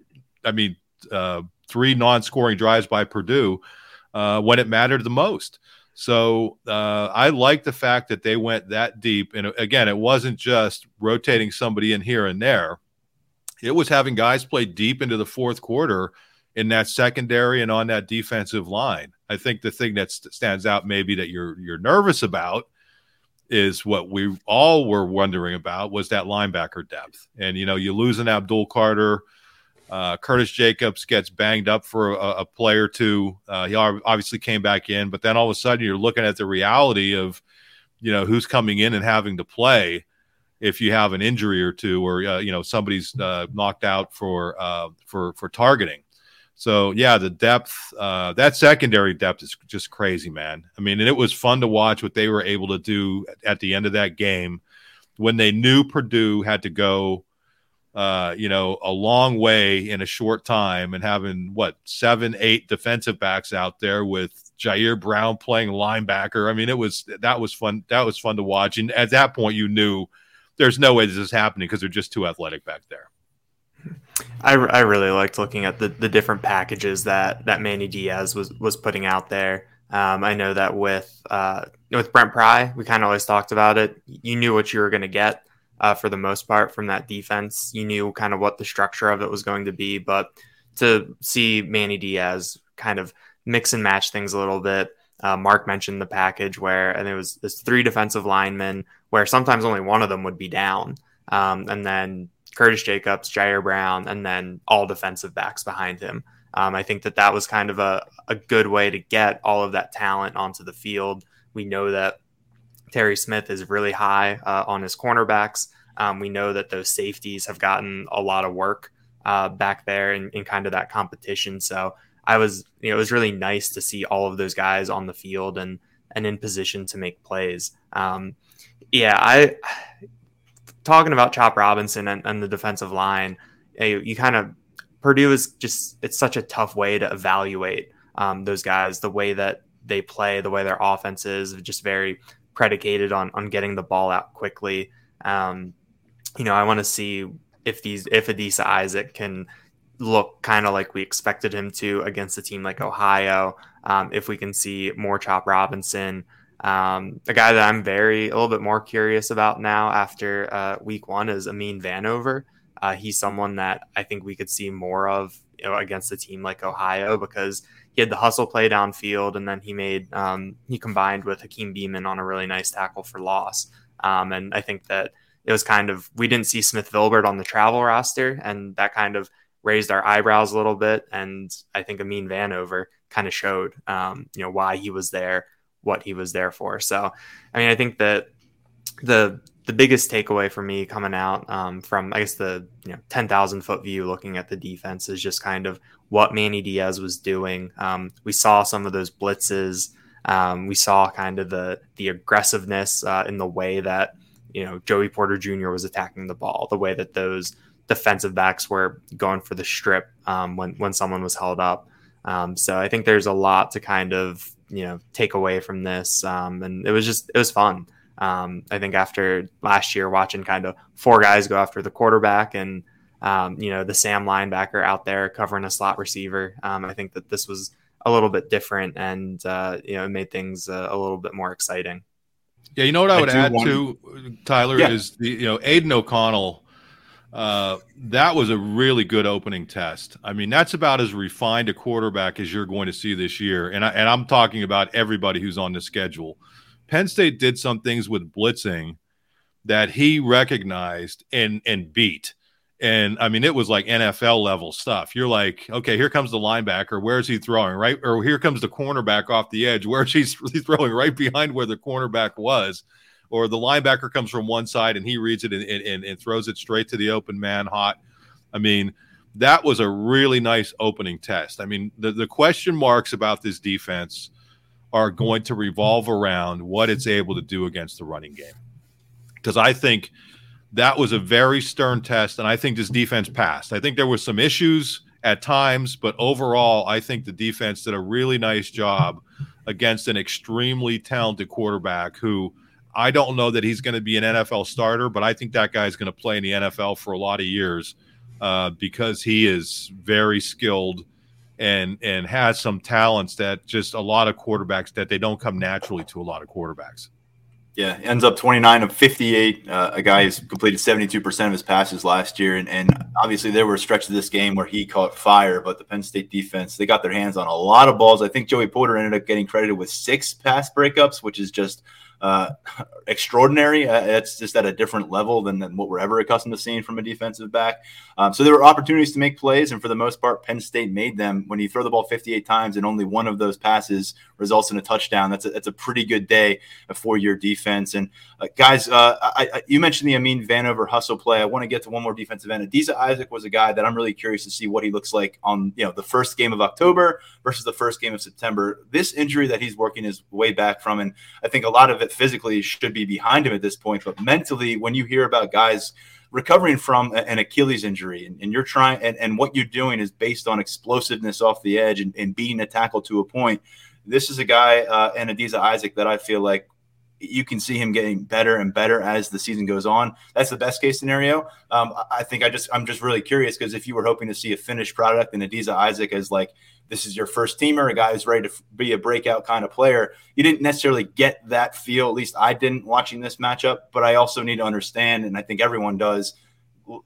Speaker 2: I mean uh, three non-scoring drives by Purdue uh, when it mattered the most. So uh, I like the fact that they went that deep. And again, it wasn't just rotating somebody in here and there. It was having guys play deep into the fourth quarter in that secondary and on that defensive line. I think the thing that st- stands out maybe that you're you're nervous about is what we all were wondering about was that linebacker depth. And you know, you lose an Abdul Carter uh, Curtis Jacobs gets banged up for a, a play or two. Uh, he obviously came back in, but then all of a sudden you're looking at the reality of, you know, who's coming in and having to play if you have an injury or two, or uh, you know somebody's uh, knocked out for uh, for for targeting. So yeah, the depth, uh, that secondary depth is just crazy, man. I mean, and it was fun to watch what they were able to do at the end of that game when they knew Purdue had to go uh, you know, a long way in a short time and having what seven, eight defensive backs out there with Jair Brown playing linebacker. I mean, it was that was fun. That was fun to watch. And at that point, you knew there's no way this is happening because they're just too athletic back there.
Speaker 3: I, I really liked looking at the, the different packages that that Manny Diaz was was putting out there. Um, I know that with uh, with Brent Pry, we kind of always talked about it. You knew what you were going to get uh, for the most part from that defense. You knew kind of what the structure of it was going to be, but to see Manny Diaz kind of mix and match things a little bit. Uh, Mark mentioned the package where, and it was this three defensive linemen where sometimes only one of them would be down. Um, and then Curtis Jacobs, Jair Brown, and then all defensive backs behind him. Um, I think that that was kind of a, a good way to get all of that talent onto the field. We know that Terry Smith is really high uh, on his cornerbacks. Um, we know that those safeties have gotten a lot of work uh, back there in, in, kind of that competition. So I was, you know, it was really nice to see all of those guys on the field and and in position to make plays. Um, yeah, I talking about Chop Robinson and, and the defensive line. You, you, kind of Purdue is just it's such a tough way to evaluate um, those guys. The way that they play, the way their offense is, just very predicated on on getting the ball out quickly. Um, you know, I want to see if these if Adisa Isaac can look kind of like we expected him to against a team like Ohio. Um, if we can see more Chop Robinson, um, a guy that I'm very a little bit more curious about now after uh, week one is Amin Vanover. Uh, he's someone that I think we could see more of you know, against a team like Ohio because he had the hustle play downfield, and then he made um, he combined with Hakeem Beamon on a really nice tackle for loss. Um, and I think that it was kind of we didn't see Smith Vilbert on the travel roster, and that kind of raised our eyebrows a little bit. And I think Amin Vanover kind of showed um, you know why he was there, what he was there for. So I mean, I think that the the biggest takeaway for me coming out um, from I guess the you know ten thousand foot view, looking at the defense, is just kind of what Manny Diaz was doing. Um, we saw some of those blitzes. Um, we saw kind of the the aggressiveness uh, in the way that you know Joey Porter Jr. was attacking the ball, the way that those defensive backs were going for the strip um, when when someone was held up. Um, so I think there's a lot to kind of you know take away from this, um, and it was just it was fun. Um, I think after last year, watching kind of four guys go after the quarterback and um, you know the Sam linebacker out there covering a slot receiver, um, I think that this was a little bit different and uh, you know made things uh, a little bit more exciting.
Speaker 2: Yeah, you know what I would I add to Tyler yeah. is the you know Aidan O'Connell. Uh, that was a really good opening test. I mean, that's about as refined a quarterback as you're going to see this year, and I, and I'm talking about everybody who's on the schedule. Penn State did some things with blitzing that he recognized and and beat. And I mean, it was like NFL level stuff. You're like, okay, here comes the linebacker. Where's he throwing? Right? Or here comes the cornerback off the edge. Where's he throwing? Right behind where the cornerback was. Or the linebacker comes from one side and he reads it and, and, and throws it straight to the open man hot. I mean, that was a really nice opening test. I mean, the, the question marks about this defense – are going to revolve around what it's able to do against the running game. Because I think that was a very stern test, and I think this defense passed. I think there were some issues at times, but overall, I think the defense did a really nice job against an extremely talented quarterback who I don't know that he's going to be an NFL starter, but I think that guy's going to play in the NFL for a lot of years uh, because he is very skilled and and has some talents that just a lot of quarterbacks that they don't come naturally to a lot of quarterbacks.
Speaker 1: Yeah, ends up 29 of 58. Uh, a guy who's completed 72% of his passes last year. And, and obviously, there were stretches of this game where he caught fire, but the Penn State defense, they got their hands on a lot of balls. I think Joey Porter ended up getting credited with six pass breakups, which is just – uh, extraordinary. Uh, it's just at a different level than, than, what we're ever accustomed to seeing from a defensive back. Um, so there were opportunities to make plays, and for the most part, Penn State made them. When you throw the ball 58 times and only one of those passes results in a touchdown, that's a, that's a pretty good day for your defense. And uh, guys, uh, I, I, you mentioned the Amin Vanover hustle play. I want to get to one more defensive end. Adisa Isaac was a guy that I'm really curious to see what he looks like on you know the first game of October versus the first game of September. This injury that he's working his way back from, and I think a lot of it physically should be behind him at this point. But mentally, when you hear about guys recovering from an Achilles injury and, and you're trying and, and, what you're doing is based on explosiveness off the edge and, and beating a tackle to a point. This is a guy uh, and Adisa Isaac that I feel like you can see him getting better and better as the season goes on. That's the best case scenario. Um, I think I just I'm just really curious because if you were hoping to see a finished product and Adisa Isaac as like this is your first teamer, a guy who's ready to be a breakout kind of player. You didn't necessarily get that feel. At least I didn't watching this matchup. But I also need to understand, and I think everyone does.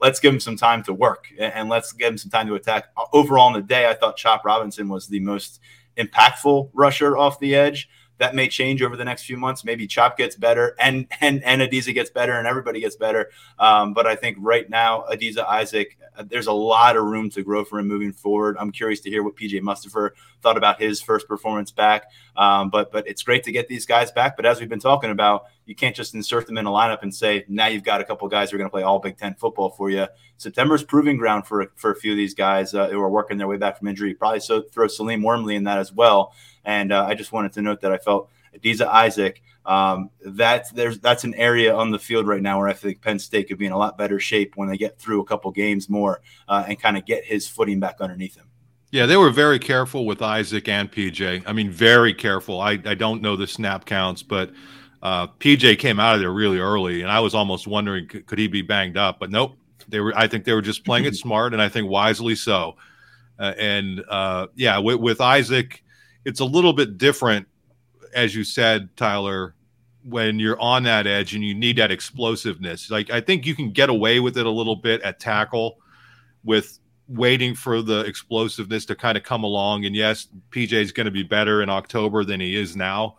Speaker 1: Let's give him some time to work and let's give him some time to attack. Overall, in the day, I thought Chop Robinson was the most impactful rusher off the edge that may change over the next few months. Maybe Chop gets better and and and Adisa gets better and everybody gets better. Um, but I think right now, Adisa Isaac, uh, there's a lot of room to grow for him moving forward. I'm curious to hear what PJ Mustipher thought about his first performance back. Um, but but it's great to get these guys back. But as we've been talking about, you can't just insert them in a lineup and say now you've got a couple guys who are going to play all Big Ten football for you. September's proving ground for for a few of these guys uh, who are working their way back from injury. Probably so throw Salim Wormley in that as well. And uh, I just wanted to note that I felt Adisa Isaac. Um, that's there's that's an area on the field right now where I think Penn State could be in a lot better shape when they get through a couple games more uh, and kind of get his footing back underneath him.
Speaker 2: Yeah, they were very careful with Isaac and PJ. I mean, very careful. I, I don't know the snap counts, but uh, PJ came out of there really early, and I was almost wondering could, could he be banged up, but nope. They were. I think they were just playing it smart, and I think wisely so. Uh, and uh, yeah, with, with Isaac, it's a little bit different as you said, Tyler, when you're on that edge and you need that explosiveness. Like I think you can get away with it a little bit at tackle with waiting for the explosiveness to kind of come along. And yes, PJ is going to be better in October than he is now,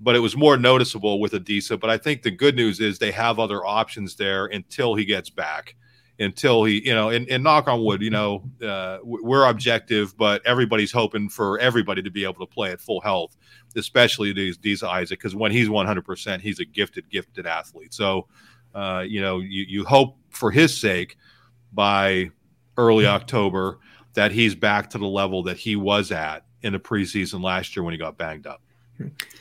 Speaker 2: but it was more noticeable with Adisa. But I think the good news is they have other options there until he gets back until he, you know, and, and knock on wood, you know, uh, we're objective, but everybody's hoping for everybody to be able to play at full health, especially these these Isaac, because when he's 100%, he's a gifted, gifted athlete. So, uh, you know, you, you hope for his sake by early October that he's back to the level that he was at in the preseason last year when he got banged up.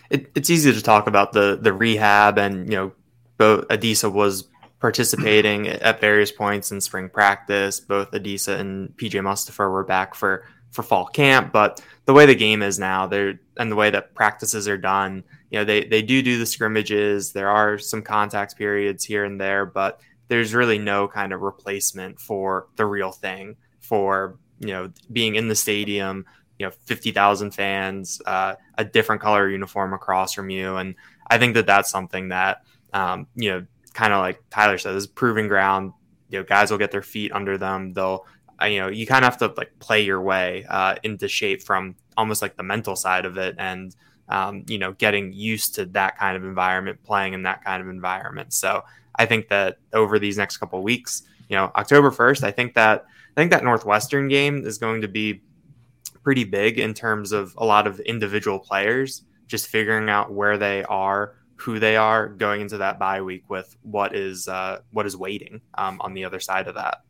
Speaker 3: It, it's easy to talk about the the rehab and you know, Adisa was participating at various points in spring practice. Both Adisa and PJ Mustipher were back for for fall camp, but the way the game is now, there and the way that practices are done, you know, they they do do the scrimmages. There are some contact periods here and there, but there's really no kind of replacement for the real thing for you know being in the stadium you know 50,000 fans uh, a different color uniform across from you and i think that that's something that um, you know kind of like Tyler said, is proving ground. You know, guys will get their feet under them. They'll, uh, you know, you kind of have to like play your way uh, into shape from almost like the mental side of it, and um, you know, getting used to that kind of environment, playing in that kind of environment. So I think that over these next couple weeks, you know, October first, I think that I think that Northwestern game is going to be pretty big in terms of a lot of individual players just figuring out where they are who they are going into that bye week with what is uh, what is waiting um, on the other side of that.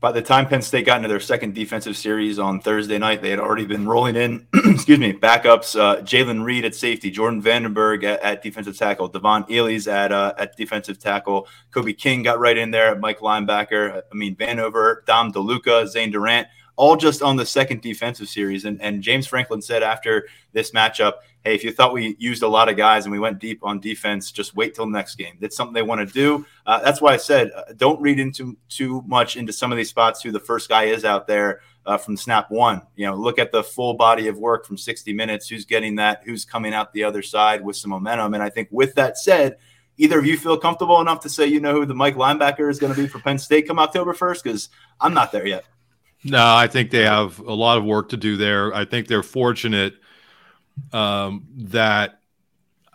Speaker 1: By the time Penn State got into their second defensive series on Thursday night, they had already been rolling in, excuse me, backups. Uh, Jaylen Reed at safety, Jordan Vandenberg at, at defensive tackle, Dvon Ellies at uh, at defensive tackle, Kobe King got right in there at Mike linebacker. I mean Vanover, Dom DeLuca, Zane Durant all just on the second defensive series. And, and James Franklin said after this matchup, hey, if you thought we used a lot of guys and we went deep on defense, just wait till next game. That's something they want to do. Uh, that's why I said uh, don't read into too much into some of these spots who the first guy is out there uh, from snap one. You know, look at the full body of work from 60 minutes. Who's getting that? Who's coming out the other side with some momentum? And I think with that said, either of you feel comfortable enough to say you know who the Mike linebacker is going to be for Penn State come October 1st? Because I'm not there yet.
Speaker 2: No, I think they have a lot of work to do there. I think they're fortunate um, that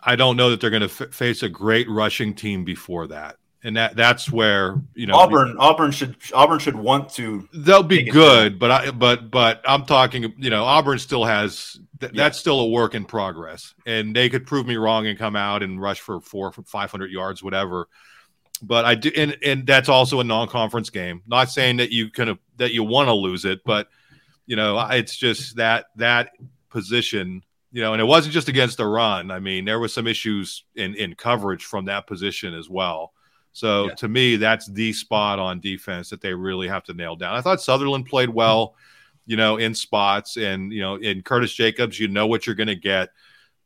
Speaker 2: I don't know that they're going to f- face a great rushing team before that. And that that's where you know
Speaker 1: Auburn Auburn should Auburn should want to
Speaker 2: they'll be good but I but but I'm talking you know Auburn still has th- yeah. that's still a work in progress. And they could prove me wrong and come out and rush for four five hundred yards whatever. But I do and and that's also a non-conference game. Not saying that you kind of that you want to lose it but you know it's just that that position you know and it wasn't just against the run I mean there was some issues in in coverage from that position as well so yeah. to me, that's the spot on defense that they really have to nail down. I thought Sutherland played well, you know, in spots, and you know, in Curtis Jacobs, you know what you're going to get.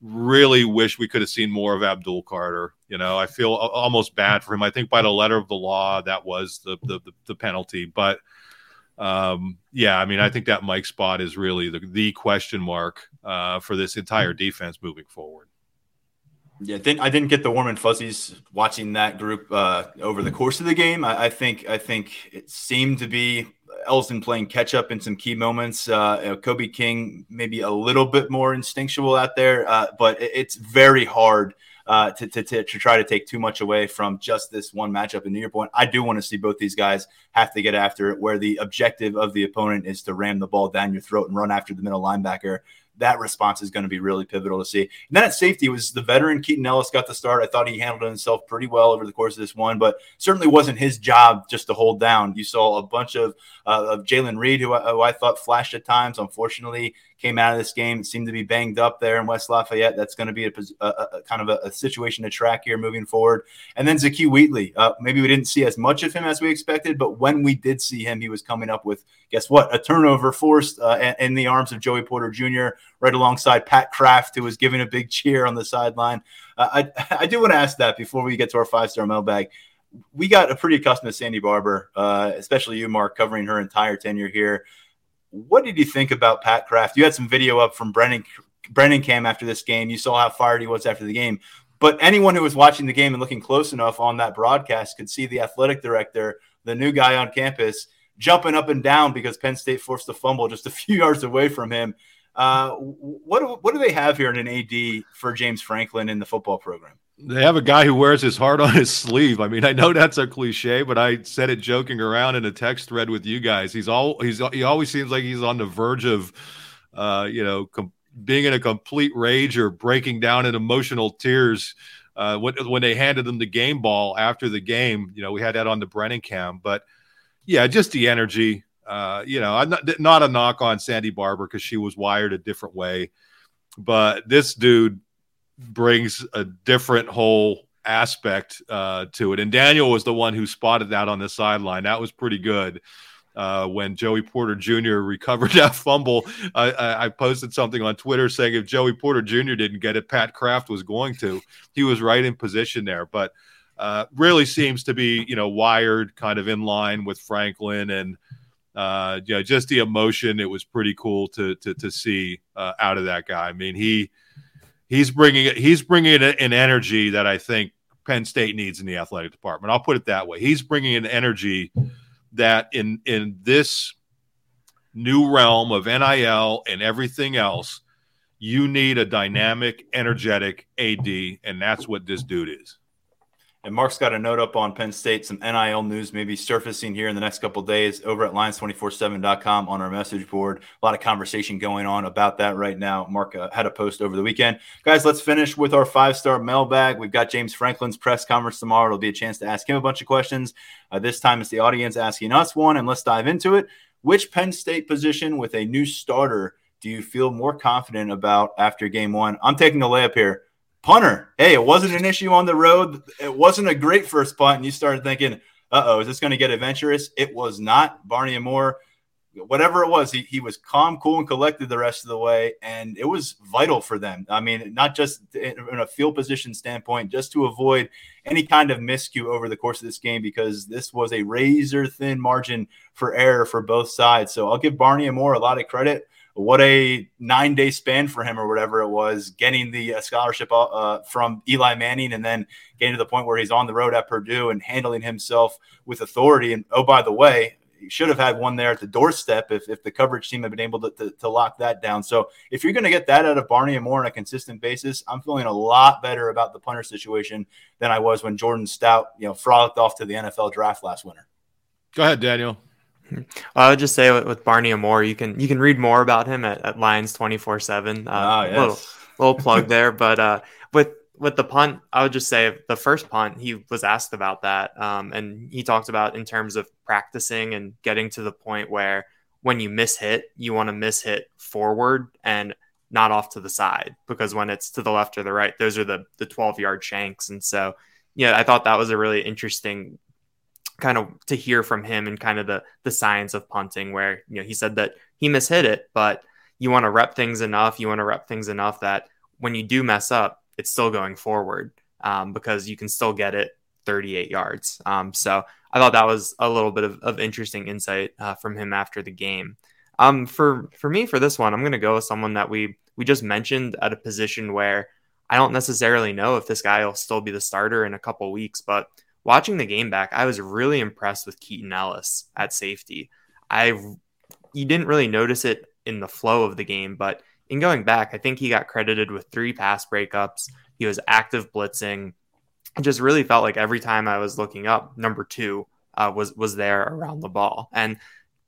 Speaker 2: Really wish we could have seen more of Abdul Carter. You know, I feel almost bad for him. I think by the letter of the law, that was the the, the penalty, but. Um, yeah, I mean, I think that Mike spot is really the, the question mark uh, for this entire defense moving forward.
Speaker 1: Yeah, I didn't, I didn't get the warm and fuzzies watching that group uh, over the course of the game. I, I, think I think it seemed to be Elsdon playing catch up in some key moments. Uh, Kobe King maybe a little bit more instinctual out there, uh, but it, it's very hard uh, to, to, to, to, try to take too much away from just this one matchup. in New your point, I do want to see both these guys have to get after it, where the objective of the opponent is to ram the ball down your throat and run after the middle linebacker that response is going to be really pivotal to see. And then at safety was the veteran Keaton Ellis got the start. I thought he handled himself pretty well over the course of this one, but certainly wasn't his job just to hold down. You saw a bunch of uh, of Jaylen Reed, who, who I thought flashed at times. Unfortunately, came out of this game seemed to be banged up there in West Lafayette. That's going to be a, a, a kind of a, a, situation to track here moving forward. And then Zakee Wheatley, uh, maybe we didn't see as much of him as we expected, but when we did see him, he was coming up with guess what? A turnover forced uh, in the arms of Joey Porter Jr. right alongside Pat Kraft, who was giving a big cheer on the sideline. Uh, I, I do want to ask that before we get to our five star mailbag we got a pretty accustomed to Sandy Barbour, uh, especially you, Mark, covering her entire tenure here. What did you think about Pat Kraft? You had some video up from Brennan Brennan Cam after this game. You saw how fired he was after the game. But anyone who was watching the game and looking close enough on that broadcast could see the athletic director, the new guy on campus, jumping up and down because Penn State forced a fumble just a few yards away from him. Uh, what what do they have here in an AD for James Franklin in the football program?
Speaker 2: They have a guy who wears his heart on his sleeve. I mean, I know that's a cliche, but I said it joking around in a text thread with you guys. He's all he's he always seems like he's on the verge of, uh, you know, com- being in a complete rage or breaking down in emotional tears. Uh, when, when they handed him the game ball after the game, you know, we had that on the Brennan cam, but yeah, just the energy. Uh, you know, I'm not, not a knock on Sandy Barbour because she was wired a different way, but this dude brings a different whole aspect uh, to it. And Daniel was the one who spotted that on the sideline. That was pretty good. Uh, when Joey Porter Jr. recovered that fumble, I, I, posted something on Twitter saying if Joey Porter Jr. didn't get it, Pat Kraft was going to. He was right in position there, but uh, really seems to be you know wired kind of in line with Franklin and uh, you know just the emotion. It was pretty cool to to to see uh, out of that guy. I mean he he's bringing it. He's bringing an energy that I think Penn State needs in the athletic department. I'll put it that way. He's bringing an energy that in in this new realm of NIL and everything else, you need a dynamic, energetic AD, and that's what this dude is.
Speaker 1: And Mark's got a note up on Penn State, some NIL news maybe surfacing here in the next couple days over at lions247.com on our message board. A lot of conversation going on about that right now. Mark uh, had a post over the weekend. Guys, let's finish with our five star mailbag. We've got James Franklin's press conference tomorrow. It'll be a chance to ask him a bunch of questions. Uh, this time it's the audience asking us one, and let's dive into it. Which Penn State position with a new starter do you feel more confident about after game one? I'm taking a layup here punter. Hey, it wasn't an issue on the road. It wasn't a great first punt. And you started thinking, uh oh, is this going to get adventurous? It was not. Barney Amor whatever it was, he, he was calm, cool, and collected the rest of the way. And it was vital for them. I mean, not just in a field position standpoint, just to avoid any kind of miscue over the course of this game, because this was a razor thin margin for error for both sides. So I'll give Barney Amor a lot of credit. What a nine day span for him, or whatever it was, getting the uh, scholarship uh, uh, from Eli Manning and then getting to the point where he's on the road at Purdue and handling himself with authority. And oh, by the way, he should have had one there at the doorstep if, if the coverage team had been able to, to, to lock that down. So if you're going to get that out of Barney Amor on a consistent basis, I'm feeling a lot better about the punter situation than I was when Jordan Stout, you know, frolicked off to the NFL draft last winter.
Speaker 2: Go ahead, Daniel.
Speaker 3: I would just say with, Barney Amor, you can you can read more about him at, at Lions twenty four seven. Uh, ah. Little, little plug there, but uh, with with the punt, I would just say the first punt, he was asked about that. Um, and he talked about in terms of practicing and getting to the point where when you miss hit, you want to miss hit forward and not off to the side because when it's to the left or the right, those are the, the 12 yard shanks. And so, yeah, I thought that was a really interesting kind of to hear from him and kind of the, the science of punting where, you know, he said that he mishit it, but you want to rep things enough. You want to rep things enough that when you do mess up, it's still going forward um, because you can still get it 38 yards. Um, so I thought that was a little bit of, of interesting insight uh, from him after the game. Um, for for me for this one, I'm going to go with someone that we we just mentioned at a position where I don't necessarily know if this guy will still be the starter in a couple weeks, but watching the game back, I was really impressed with Keaton Ellis at safety. I you didn't really notice it in the flow of the game, but in going back, I think he got credited with three pass breakups. He was active blitzing. It just really felt like every time I was looking up, number two uh, was was there around the ball. And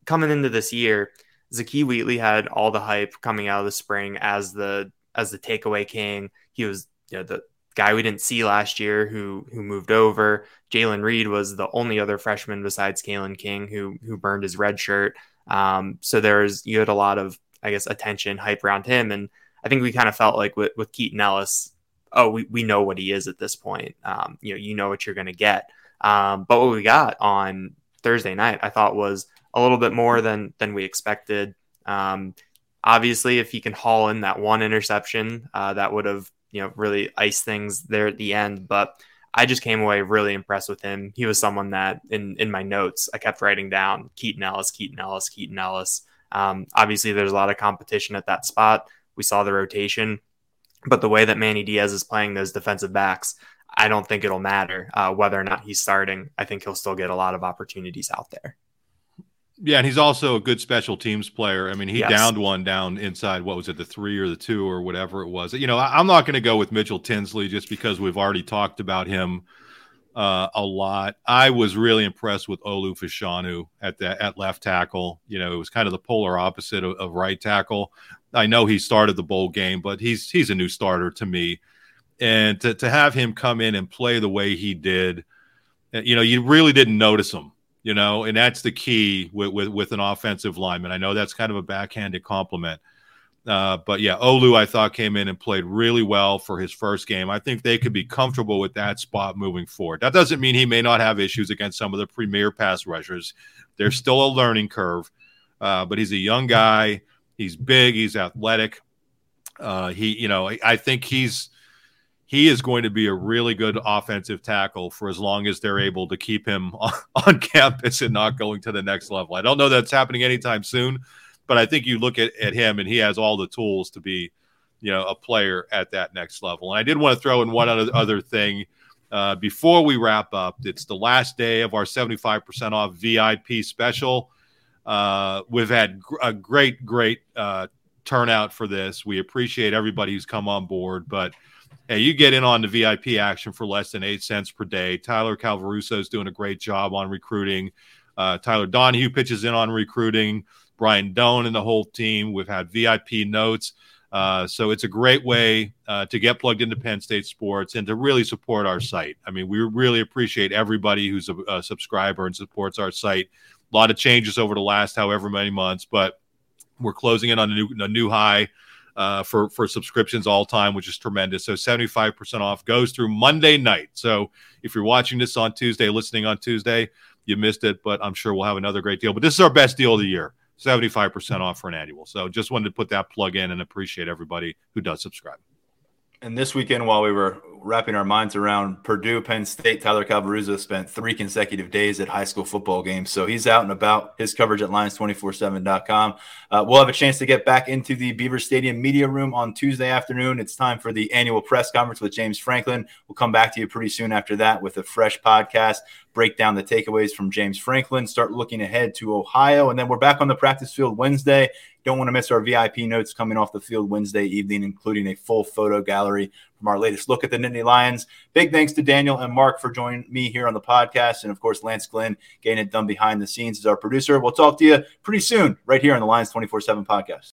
Speaker 3: coming into this year, Zakee Wheatley had all the hype coming out of the spring as the as the takeaway king. He was you know, the guy we didn't see last year who who moved over. Jaylen Reed was the only other freshman besides Kalen King who who burned his red shirt. Um, so there's you had a lot of I guess, attention, hype around him. And I think we kind of felt like with, with Keaton Ellis, oh, we, we know what he is at this point. Um, you know, you know what you're going to get. Um, but what we got on Thursday night, I thought was a little bit more than than we expected. Um, obviously, if he can haul in that one interception, uh, that would have you know really iced things there at the end. But I just came away really impressed with him. He was someone that in in my notes I kept writing down Keaton Ellis, Keaton Ellis, Keaton Ellis. Um, obviously, there's a lot of competition at that spot. We saw the rotation, but the way that Manny Diaz is playing those defensive backs, I don't think it'll matter uh, whether or not he's starting. I think he'll still get a lot of opportunities out there.
Speaker 2: Yeah, and he's also a good special teams player. I mean, he yes. downed one down inside what was it, the three or the two or whatever it was. You know, I'm not going to go with Mitchell Tinsley just because we've already talked about him uh, a lot. I was really impressed with Olu Fashanu at the at left tackle. You know, it was kind of the polar opposite of, of, right tackle. I know he started the bowl game, but he's he's a new starter to me, and to to have him come in and play the way he did, uh, you know, you really didn't notice him. You know, and that's the key with with, with an offensive lineman. I know that's kind of a backhanded compliment uh, but yeah, Olu, I thought came in and played really well for his first game. I think they could be comfortable with that spot moving forward. That doesn't mean he may not have issues against some of the premier pass rushers. There's still a learning curve, uh, but he's a young guy. He's big. He's athletic. Uh, he, you know, I think he's he is going to be a really good offensive tackle for as long as they're able to keep him on, on campus and not going to the next level. I don't know that's happening anytime soon but I think you look at, at him and he has all the tools to be, you know, a player at that next level. And I did want to throw in one other, other thing uh, before we wrap up. It's the last day of our 75% off VIP special. Uh, we've had gr- a great, great uh, turnout for this. We appreciate everybody who's come on board, but hey, you get in on the VIP action for less than eight cents per day. Tyler Calvaruso is doing a great job on recruiting. Uh, Tyler Donohue pitches in on recruiting. Brian Doan and the whole team. We've had VIP notes. Uh, so it's a great way uh, to get plugged into Penn State sports and to really support our site. I mean, we really appreciate everybody who's a, a subscriber and supports our site. A lot of changes over the last however many months, but we're closing in on a new, a new high uh, for for subscriptions all time, which is tremendous. So 75% off goes through Monday night. So if you're watching this on Tuesday, listening on Tuesday, you missed it, but I'm sure we'll have another great deal. But this is our best deal of the year. 75% off for an annual. So just wanted to put that plug in and appreciate everybody who does subscribe.
Speaker 1: And this weekend, while we were wrapping our minds around Purdue, Penn State, Tyler Calvaruso spent three consecutive days at high school football games. So he's out and about. His coverage at lions247.com. Uh, we'll have a chance to get back into the Beaver Stadium media room on Tuesday afternoon. It's time for the annual press conference with James Franklin. We'll come back to you pretty soon after that with a fresh podcast, break down the takeaways from James Franklin, start looking ahead to Ohio. And then we're back on the practice field Wednesday don't want to miss our VIP notes coming off the field Wednesday evening, including a full photo gallery from our latest look at the Nittany Lions. Big thanks to Daniel and Mark for joining me here on the podcast. And of course, Lance Glenn getting it done behind the scenes as our producer. We'll talk to you pretty soon right here on the Lions 24 7 podcast.